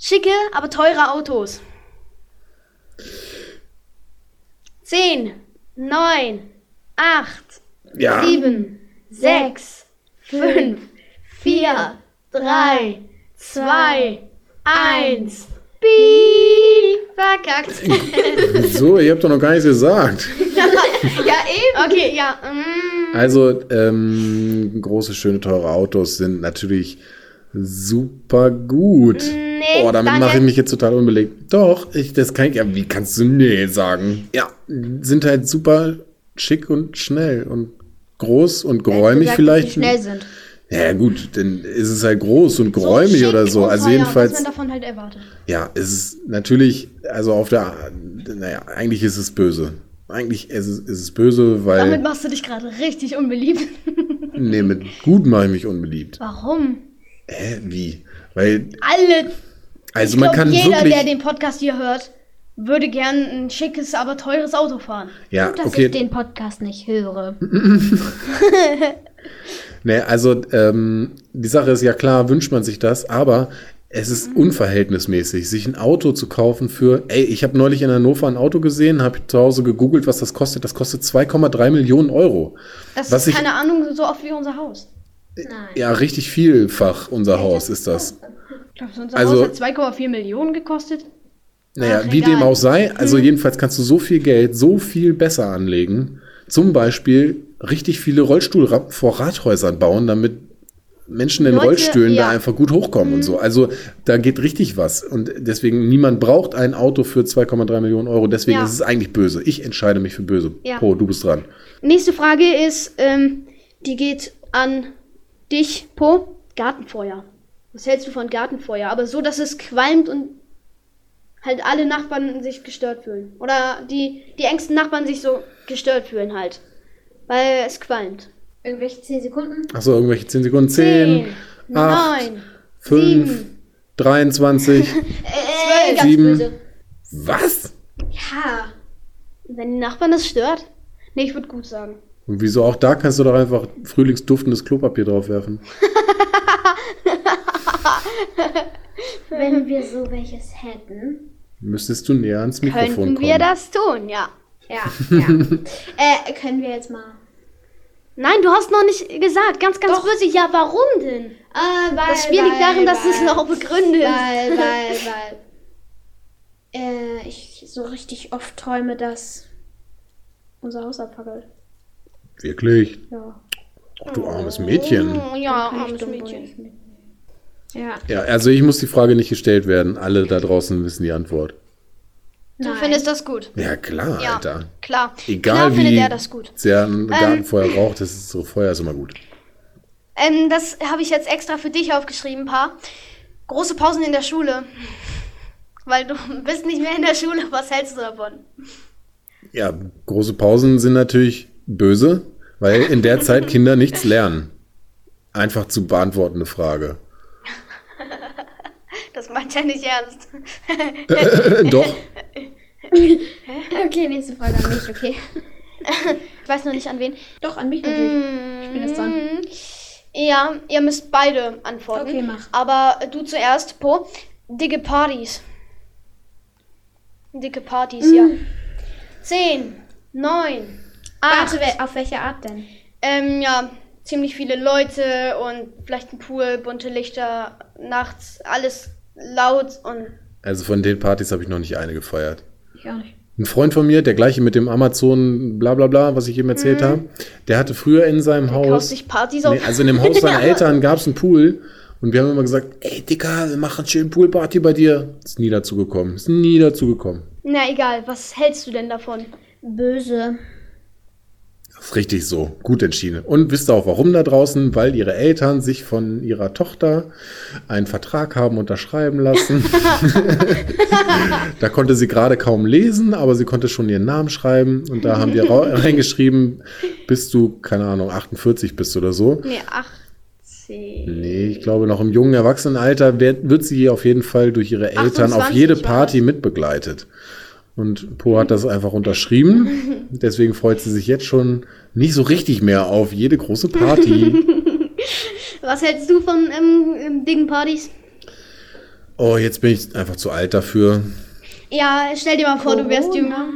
Schicke, aber teure Autos. Zehn, neun, acht, Ja, sieben, sechs, fünf, vier, drei, zwei, eins. Piep, verkackt. so, ihr habt doch noch gar nichts gesagt. ja, eben. Okay, ja. Mm. Also, ähm, große, schöne, teure Autos sind natürlich super gut. Nee, oh, damit mache ich mich jetzt total unbelegt. Doch, ich, das kann ich, ja, wie kannst du nee sagen? Ja, sind halt super schick und schnell und groß und geräumig Gesagt, dass vielleicht. sie schnell sind. Ja, gut, dann ist es halt groß und geräumig schick oder so. Also jedenfalls, Was man davon halt erwartet. ja, es ist natürlich, also auf der, naja, eigentlich ist es böse. Eigentlich ist es, ist es böse, weil, Damit machst du dich gerade richtig unbeliebt. nee, mit gut mache ich mich unbeliebt. Warum? Hä, wie? Weil, Alle, also ich man glaub, kann jeder, wirklich, der den Podcast hier hört, würde gern ein schickes, aber teures Auto fahren. Ja, Dass okay. ich den Podcast nicht höre. Nee, also ähm, die Sache ist ja klar, wünscht man sich das, aber es ist unverhältnismäßig, sich ein Auto zu kaufen für, ey, ich habe neulich in Hannover ein Auto gesehen, habe zu Hause gegoogelt, was das kostet. Das kostet 2,3 Millionen Euro. Das Was ist, ich- keine Ahnung, so oft wie unser Haus. Nein. Ja, richtig vielfach unser Haus ist das. Ich glaube, unser Also- Haus hat 2,4 Millionen gekostet. Naja, Ach, wie egal. dem auch sei, also jedenfalls kannst du so viel Geld so viel besser anlegen. Zum Beispiel richtig viele Rollstuhlrampen vor Rathäusern bauen, damit Menschen in Leute, Rollstühlen da ja. einfach gut hochkommen und so. Also da geht richtig was. Und deswegen, niemand braucht ein Auto für 2,3 Millionen Euro. Deswegen Ja. ist es eigentlich böse. Ich entscheide mich für böse. Ja. Po, du bist dran. Nächste Frage ist, ähm, die geht an dich, Po. Gartenfeuer. Was hältst du von Gartenfeuer? Aber so, dass es qualmt und halt alle Nachbarn sich gestört fühlen. Oder die, die engsten Nachbarn sich so gestört fühlen halt. Weil es qualmt. Irgendwelche 10 Sekunden? Achso, irgendwelche 10 Sekunden. 10, 8, neun, 5, sieben. 23. Äh, ganz Sieben. böse. was? Ja. Wenn die Nachbarn das stört? Nee, ich würde gut sagen. Und wieso auch da kannst du doch einfach frühlingsduftendes Klopapier draufwerfen? Wenn wir so welches hätten. Müsstest du näher ans Mikrofon Könnten kommen. wir das tun, ja. Ja, ja. äh, können wir jetzt mal. Nein, du hast noch nicht gesagt. Ganz, ganz böse. Ja, warum denn? Äh, weil, Das Spiel liegt darin, dass es noch begründet ist. Weil, weil, weil. Äh, ich so richtig oft träume, dass unser Haus abfackelt. Wirklich? Ja. Ach, du armes Mädchen. Oh, ja, armes Mädchen. Ja. Ja, also ich muss die Frage nicht gestellt werden. Alle da draußen wissen die Antwort. Du Nein. findest das gut. Ja, klar, Ja, Alter. klar. Egal klar wie findet er das gut. sehr ein Gartenfeuer raucht, das ist so Feuer ist immer gut. Ähm, das habe ich jetzt extra für dich aufgeschrieben, Paar. Große Pausen in der Schule. Weil du bist nicht mehr in der Schule. Was hältst du davon? Ja, große Pausen sind natürlich böse, weil in der Zeit Kinder nichts lernen. Einfach zu beantwortende Frage. Das meint er nicht ernst. Äh, doch. Okay, nächste Frage an mich, okay. Ich weiß noch nicht an wen. Doch, an mich natürlich. Ich bin jetzt dran. Ja, ihr müsst beide antworten. Okay, mach. Aber du zuerst, Po. Dicke Partys. Dicke Partys, ja. Zehn, neun, acht. Warte, wel- auf welche Art denn? Ähm, ja, ziemlich viele Leute und vielleicht ein Pool, bunte Lichter, nachts, alles laut und Also von den Partys habe ich noch nicht eine gefeiert. Ich auch nicht. Ein Freund von mir, der gleiche mit dem Amazon bla bla bla, was ich ihm erzählt habe, der hatte früher in seinem kauft Haus, sich Partys auf. nee, also in dem Haus seiner Eltern gab es einen Pool und wir haben immer gesagt, ey Dicker, wir machen schön Poolparty bei dir. Ist nie dazu gekommen, ist nie dazu gekommen. Na egal, was hältst du denn davon? Böse. Ist richtig so, gut entschieden. Und wisst ihr auch warum da draußen? Weil ihre Eltern sich von ihrer Tochter einen Vertrag haben unterschreiben lassen. da konnte sie gerade kaum lesen, aber sie konnte schon ihren Namen schreiben. Und da haben wir reingeschrieben, bis du, keine Ahnung, 48 bist oder so. Nee, 18. Nee, ich glaube, noch im jungen Erwachsenenalter wird, wird sie auf jeden Fall durch ihre Eltern auf 28 jede Party mitbegleitet. Und Po hat das einfach unterschrieben. Deswegen freut sie sich jetzt schon nicht so richtig mehr auf jede große Party. Was hältst du von ähm, ähm, dicken Partys? Oh, jetzt bin ich einfach zu alt dafür. Ja, stell dir mal vor, du wärst jünger.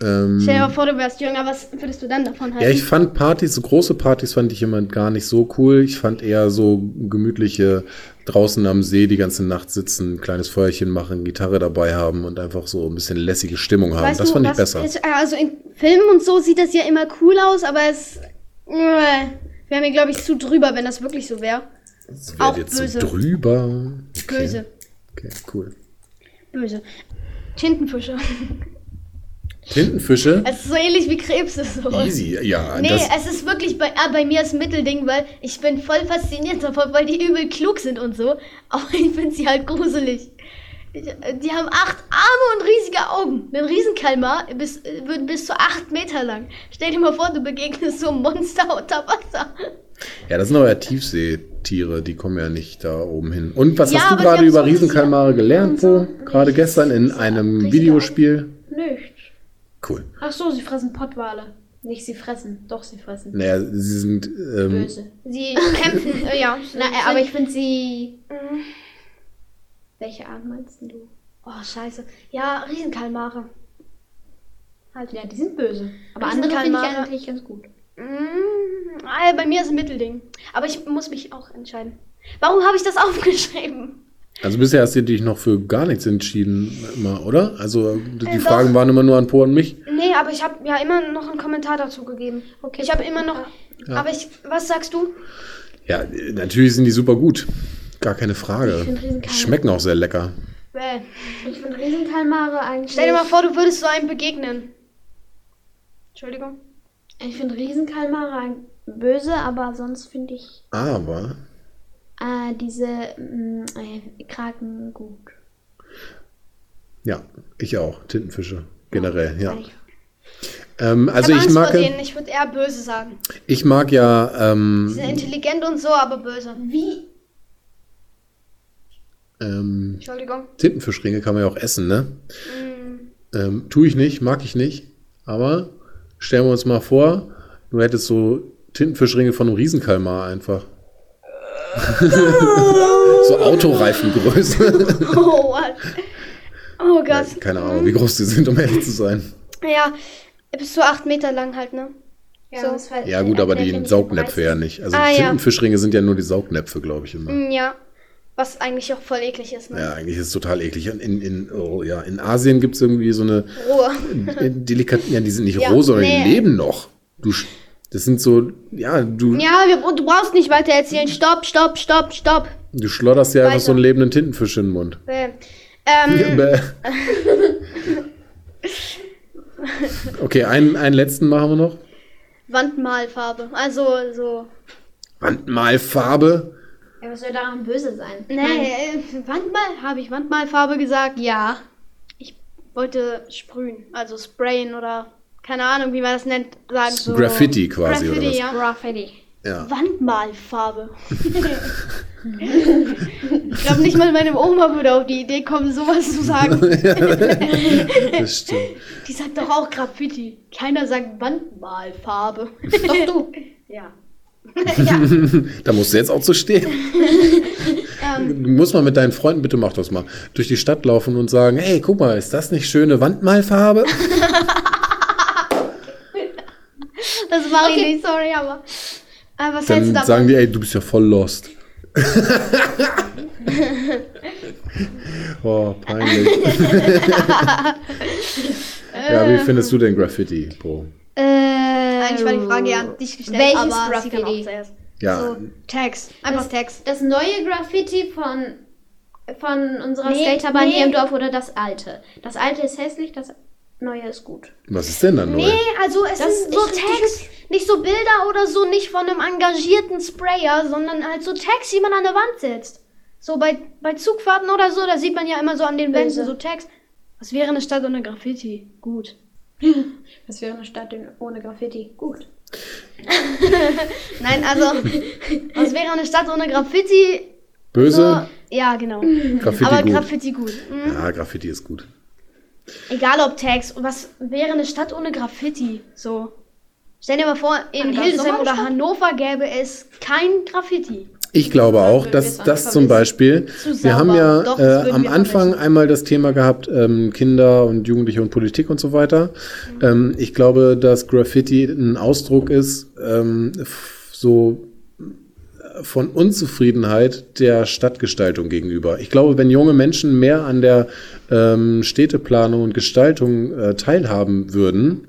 Ähm, Stell dir mal vor, du wärst jünger. Was würdest du dann davon halten? ja, ich fand Partys, so große Partys fand ich immer gar nicht so cool. Ich fand eher so gemütliche draußen am See die ganze Nacht sitzen, ein kleines Feuerchen machen, Gitarre dabei haben und einfach so ein bisschen lässige Stimmung haben. Weißt das du, fand ich besser. Es, also in Filmen und so sieht das ja immer cool aus, aber es äh, wäre mir, glaube ich, zu drüber, wenn das wirklich so wäre. Das auch wird jetzt böse. so drüber. Okay. Böse. Okay, cool. Böse. Tintenfische. Tintenfische? Es ist so ähnlich wie Krebse. So. Easy, ja. Nee, es ist wirklich bei, ah, bei mir das Mittelding, weil ich bin voll fasziniert davon, weil die übel klug sind und so. Aber ich finde sie halt gruselig. Ich, die haben acht Arme und riesige Augen. Ein Riesenkalmar bis, wird bis zu acht Meter lang. Stell dir mal vor, du begegnest so einem Monster unter Wasser. ja, das sind aber ja Tiefsee. Tiere, die kommen ja nicht da oben hin. Und was Ja, hast du gerade über so Riesenkalmare gelernt, Po? Gerade gestern in einem Videospiel? Nicht. Cool. Ach so, sie fressen Pottwale. Nicht sie fressen, doch sie fressen. Naja, sie sind. Ähm, Böse. Sie kämpfen, äh, ja. Na, äh, aber ich finde sie. Mhm. Welche Art meinst du? Oh, scheiße. Ja, Riesenkalmare. Halt. Ja, die sind böse. Aber andere finde ich eigentlich ganz gut. Mm, ah, bei mir ist ein Mittelding. Aber ich muss mich auch entscheiden. Warum habe ich das aufgeschrieben? Also bisher hast du dich noch für gar nichts entschieden, immer, oder? Also die Äh, Fragen doch. waren immer nur an Po und mich. Nee, aber ich habe ja immer noch einen Kommentar dazu gegeben. Okay. Ich habe immer noch. Ja. Aber ich. Was sagst du? Ja, äh, natürlich sind die super gut. Gar keine Frage. Ich Schmecken auch sehr lecker. Bäh. Ich finde Riesenkalmare eigentlich. Stell dir mal vor, du würdest so einem begegnen. Entschuldigung. Ich finde Riesenkalmare ein- böse, aber sonst finde ich Aber äh, diese äh, Kraken gut. ja, ich auch. Tintenfische. Generell, ja. Eigentlich. Ähm, also ich ich mag, vor denen. Ich würde eher böse sagen. ich mag ja, ähm, sind intelligent und so, aber böse. Wie? ähm, Entschuldigung. Tintenfischringe kann man ja auch essen, ne? Mm. Ähm, tue ich nicht, mag ich nicht. Aber stellen wir uns mal vor, du hättest so Tintenfischringe von einem Riesenkalmar einfach. so Autoreifengröße. Oh, what? Oh Ja, Gott. keine Ahnung, wie groß die sind, um ehrlich zu sein. Ja, bis zu acht Meter lang halt, ne? Ja, So. das war- Ja, gut, aber die Saugnäpfe ja nicht. Also Ah, ja. Tintenfischringe sind ja nur die Saugnäpfe, glaube ich immer. Mm, Ja. Was eigentlich auch voll eklig ist, ne? Ja, eigentlich ist es total eklig. Und In, in, oh, ja, in Asien gibt es irgendwie so eine Ruhe. äh, Delikaten, ja, die sind nicht Ja, roh, sondern nee. die leben noch. Du, sch- das sind so, ja, du, Ja, wir, du brauchst nicht weiter erzählen. Stopp, stopp, stopp, stopp. du schlotterst ja einfach so einen lebenden Tintenfisch in den Mund. Bäh. Ähm, Bäh. okay, einen, einen letzten machen wir noch. Wandmalfarbe. Also so. Wandmalfarbe. Ja, was soll daran böse sein? Nee, äh, Wandmal, habe ich Wandmalfarbe gesagt? Ja. Ich wollte sprühen, also sprayen oder keine Ahnung, wie man das nennt, sagen so. Graffiti quasi, Graffiti, oder was? ja. Graffiti. Ja. Wandmalfarbe. ich glaube nicht mal meine Oma würde auf die Idee kommen, sowas zu sagen. Das stimmt. Die sagt doch auch Graffiti. Keiner sagt Wandmalfarbe. Doch du. ja. Da musst du jetzt auch zu stehen. Ähm. Du musst mal mit deinen Freunden, bitte mach das mal, durch die Stadt laufen und sagen, hey, guck mal, ist das nicht schöne Wandmalfarbe? Das mache ich nicht, sorry, aber. aber was hältst du Dann davon? sagen die, ey, du bist ja voll lost. oh, peinlich. ja, wie findest du denn Graffiti, Bro? Äh, Eigentlich war die Frage ja an dich gestellt, Welches aber sie Graffiti? kam auch zuerst. Ja, So, Tags. Einfach Das- Tags. Das neue Graffiti von, von unserer Nee, Skaterbahn nee. hier im Dorf oder das alte? Das alte ist hässlich, das neue ist gut. was ist denn dann neu? Nee, also es Das sind so ist- Tags. Nicht so Bilder oder so, nicht von einem engagierten Sprayer, sondern halt so Tags, die man an der Wand setzt. So bei, bei Zugfahrten oder so, da sieht man ja immer so an den Wänden Böse. so Tags. Was wäre eine Stadt ohne Graffiti? Gut. Das wäre eine Stadt ohne Graffiti. Gut. Nein, also, was wäre eine Stadt ohne Graffiti? Böse? So, ja, genau. Graffiti Aber gut. Graffiti gut. Mhm. ja, Graffiti ist gut. Egal ob Tags. Was wäre eine Stadt ohne Graffiti? So. Stell dir mal vor, in Eine Hildesheim oder Stadt. Hannover gäbe es kein Graffiti. Ich glaube auch, dass das zum Beispiel, wir haben ja Doch, äh, am Anfang vermissen. einmal das Thema gehabt, ähm, Kinder und Jugendliche und Politik und so weiter. Mhm. Ähm, ich glaube, dass Graffiti ein Ausdruck ist, ähm, so von Unzufriedenheit der Stadtgestaltung gegenüber. Ich glaube, wenn junge Menschen mehr an der ähm, Städteplanung und Gestaltung äh, teilhaben würden,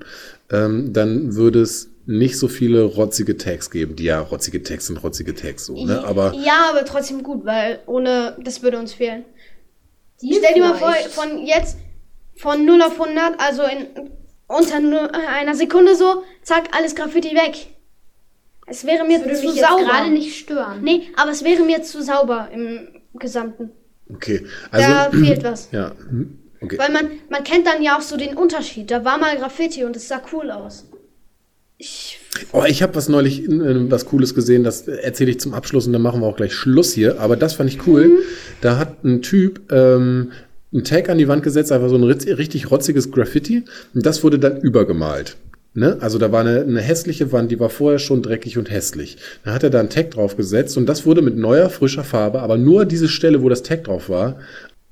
ähm, dann würde es nicht so viele rotzige Tags geben, die ja rotzige Tags sind rotzige Tags so, ne? Aber ja, aber trotzdem gut, weil ohne, das würde uns fehlen. Stell dir mal vor, von jetzt, von 0 auf 100, also in unter nur einer Sekunde so, zack, alles Graffiti weg. Es wäre mir Das würde zu mich jetzt sauber. gerade nicht stören. Nee, aber es wäre mir zu sauber im Gesamten. Okay, also da fehlt was. ja, hm, okay. Weil man, man kennt dann ja auch so den Unterschied. Da war mal Graffiti und es sah cool aus. Ich, Oh, ich habe was neulich äh, was Cooles gesehen, das erzähle ich zum Abschluss und dann machen wir auch gleich Schluss hier. Aber das fand ich cool. Da hat ein Typ ähm, einen Tag an die Wand gesetzt, einfach so ein ritz- richtig rotziges Graffiti. Und das wurde dann übergemalt. Ne? Also da war eine, eine hässliche Wand, die war vorher schon dreckig und hässlich. Da hat er da einen Tag drauf gesetzt und das wurde mit neuer, frischer Farbe, aber nur diese Stelle, wo das Tag drauf war,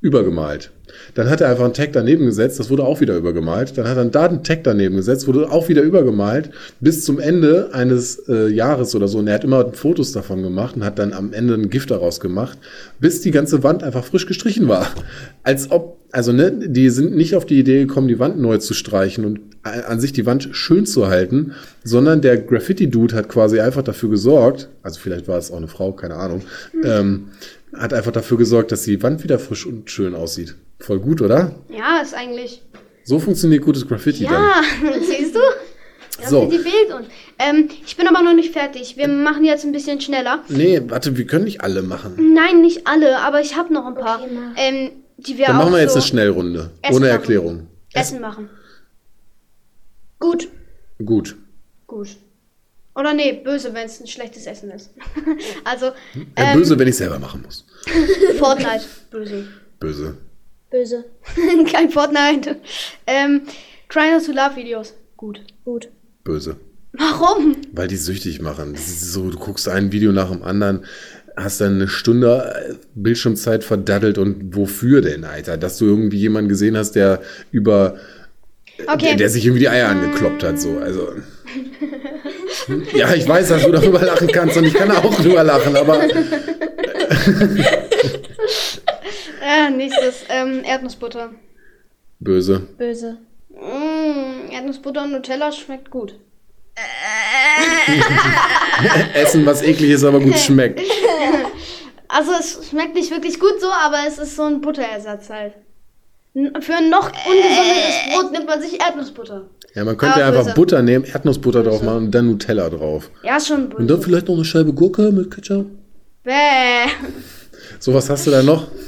übergemalt. Dann hat er einfach einen Tag daneben gesetzt, das wurde auch wieder übergemalt. Dann hat er da einen Tag daneben gesetzt, wurde auch wieder übergemalt, bis zum Ende eines äh, Jahres oder so. Und er hat immer Fotos davon gemacht und hat dann am Ende ein Gift daraus gemacht, bis die ganze Wand einfach frisch gestrichen war. Als ob, also ne, die sind nicht auf die Idee gekommen, die Wand neu zu streichen und an sich die Wand schön zu halten, sondern der Graffiti-Dude hat quasi einfach dafür gesorgt, also vielleicht war es auch eine Frau, keine Ahnung, ähm, hat einfach dafür gesorgt, dass die Wand wieder frisch und schön aussieht. Voll gut, oder? ja, ist eigentlich. So funktioniert gutes Graffiti Ja, siehst du? dann. So. Die fehlt uns. Ähm, ich bin aber noch nicht fertig. Wir machen jetzt ein bisschen schneller. Nee, warte, wir können nicht alle machen. Nein, nicht alle, aber ich habe noch ein paar. Okay, ähm, die wir Dann machen wir jetzt so eine Schnellrunde. Essen Ohne machen. Erklärung. Essen machen. Gut, Gut. gut. Oder nee, böse, wenn es ein schlechtes Essen ist. also, Äh, ähm, böse, wenn ich selber machen muss. Fortnite. Böse. Böse. Böse. Kein Fortnite. Ähm, Try not to love Videos. Gut. Gut. Böse. Warum? Weil die süchtig machen. Das ist so, du guckst ein Video nach dem anderen, hast dann eine Stunde äh, Bildschirmzeit verdaddelt und wofür denn, Alter? Dass du irgendwie jemanden gesehen hast, der über Okay. der, der sich irgendwie die Eier angekloppt hat, so. Also. Ja, ich weiß, dass du darüber lachen kannst und ich kann auch drüber lachen, aber Äh, nächstes. Ähm, Erdnussbutter. böse. Böse. Mm, Erdnussbutter und Nutella schmeckt gut. Essen, was eklig ist, aber gut schmeckt. Also es schmeckt nicht wirklich gut so, aber es ist so ein Butterersatz halt. Für ein noch ungesunderes Brot nimmt man sich Erdnussbutter. Ja, man könnte ja einfach böse. Butter nehmen, Erdnussbutter drauf machen und dann Nutella drauf. Ja, schon Und böse. dann vielleicht noch eine Scheibe Gurke mit Ketchup. Bäh. So, was hast du da noch?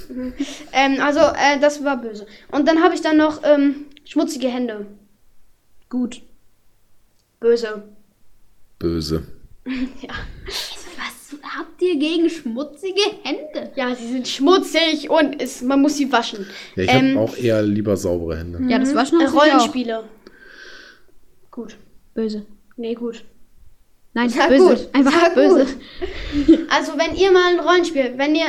Ähm, also, äh, das war böse. Und dann habe ich dann noch ähm, schmutzige Hände. Gut. Böse. Böse. Was habt ihr gegen schmutzige Hände? Ja, sie sind schmutzig und es, man muss sie waschen. Ja, ich Ähm, habe auch eher lieber saubere Hände. Ja, das war schon Äh, Rollenspiele. Gut. Böse. Nee, gut. Nein, Sag böse. gut. Einfach Sag böse. Also, wenn ihr mal ein Rollenspiel, wenn ihr.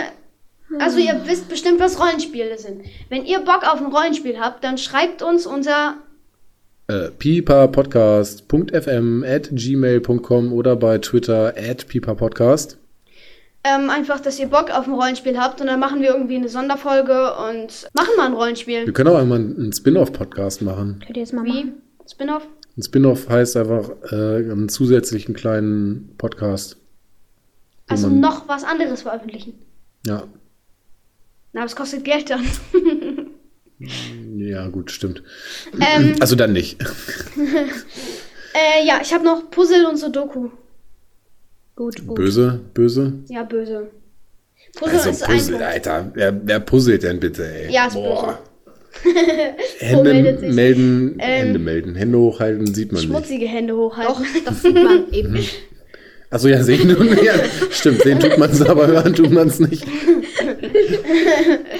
Also, ihr wisst bestimmt, was Rollenspiele sind. Wenn ihr Bock auf ein Rollenspiel habt, dann schreibt uns unser. Äh, pipapodcast.fm at gmail.com oder bei Twitter at pipapodcast. Ähm, einfach, dass ihr Bock auf ein Rollenspiel habt und dann machen wir irgendwie eine Sonderfolge und machen mal ein Wir Rollenspiel. können auch einmal einen Spin-off-Podcast machen. Könnt ihr jetzt mal Wie? machen? Spin-off? Ein Spin-off heißt einfach äh, einen zusätzlichen kleinen Podcast. Also man- noch was anderes veröffentlichen. Ja. Na, das kostet Geld dann. Ja, gut, stimmt. ähm, Also dann nicht. äh, ja, ich habe noch Puzzle und Sudoku. Gut, gut. Böse, böse. Ja, böse. Puzzle Also ist Puzzle, einfach. Alter. Wer, wer puzzelt denn bitte, ey? Ja, ist böse. Hände melden, Ähm, Hände melden. Hände hochhalten sieht man nicht. Schmutzige Hände hochhalten. Doch, das sieht man eben. Achso, ja, sehen tut ja, Stimmt, sehen tut man es, aber hören tut man es nicht.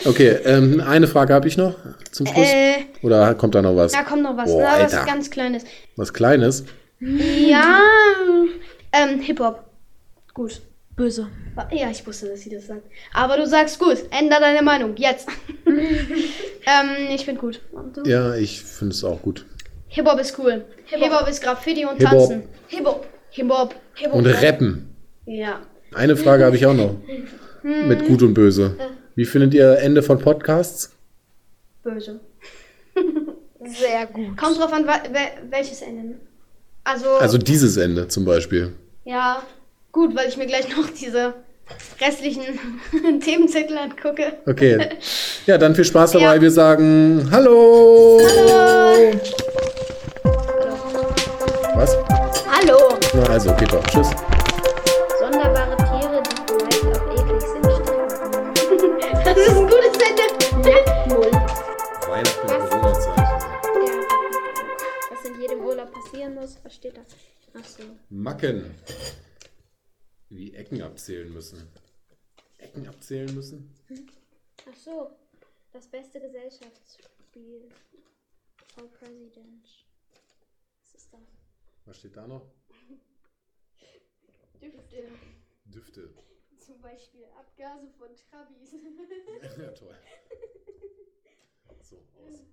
Okay, ähm, eine Frage habe ich noch zum Schluss. Äh, Oder kommt da noch was? da kommt noch was. Boah, Na, was ganz Kleines. Was Kleines? Ja, ähm, Hip-Hop. Gut. Böse. Ja, ich wusste, dass sie das sagt. Aber du sagst gut. Änder deine Meinung. Jetzt. ähm, ich finde gut. Ja, ich finde es auch gut. Hip-Hop ist cool. Hip-Hop ist Graffiti und Hip-Hop. Tanzen. Hip-Hop. Hip-Hop. Hip-Hop. Und Rappen. Ja. Eine Frage habe ich auch noch. Mit Gut und Böse. Wie findet ihr Ende von Podcasts? Böse. Sehr gut. Kommt drauf an, welches Ende. ne? Also, Also dieses Ende zum Beispiel. ja, gut, weil ich mir gleich noch diese restlichen Themenzettel angucke. Okay. Ja, dann viel Spaß dabei. Ja. Wir sagen Hallo. Hallo. Was? Hallo. Na also, geht doch. Tschüss. Sonderbare Tiere, die vielleicht auch eklig sind, sterben. Das ist ein gutes Ende. Null. Weihnachten Corona-Zeit. Ja. Was in jedem Urlaub passieren muss, was steht da? Ach abzählen. Macken. Wie Ecken abzählen müssen. Ecken abzählen müssen? Ach so, das beste Gesellschaftsspiel. All President. Was ist das? Was steht da noch? Düfte. Düfte. Zum Beispiel Abgase von Trabis. ja, toll. So, aus.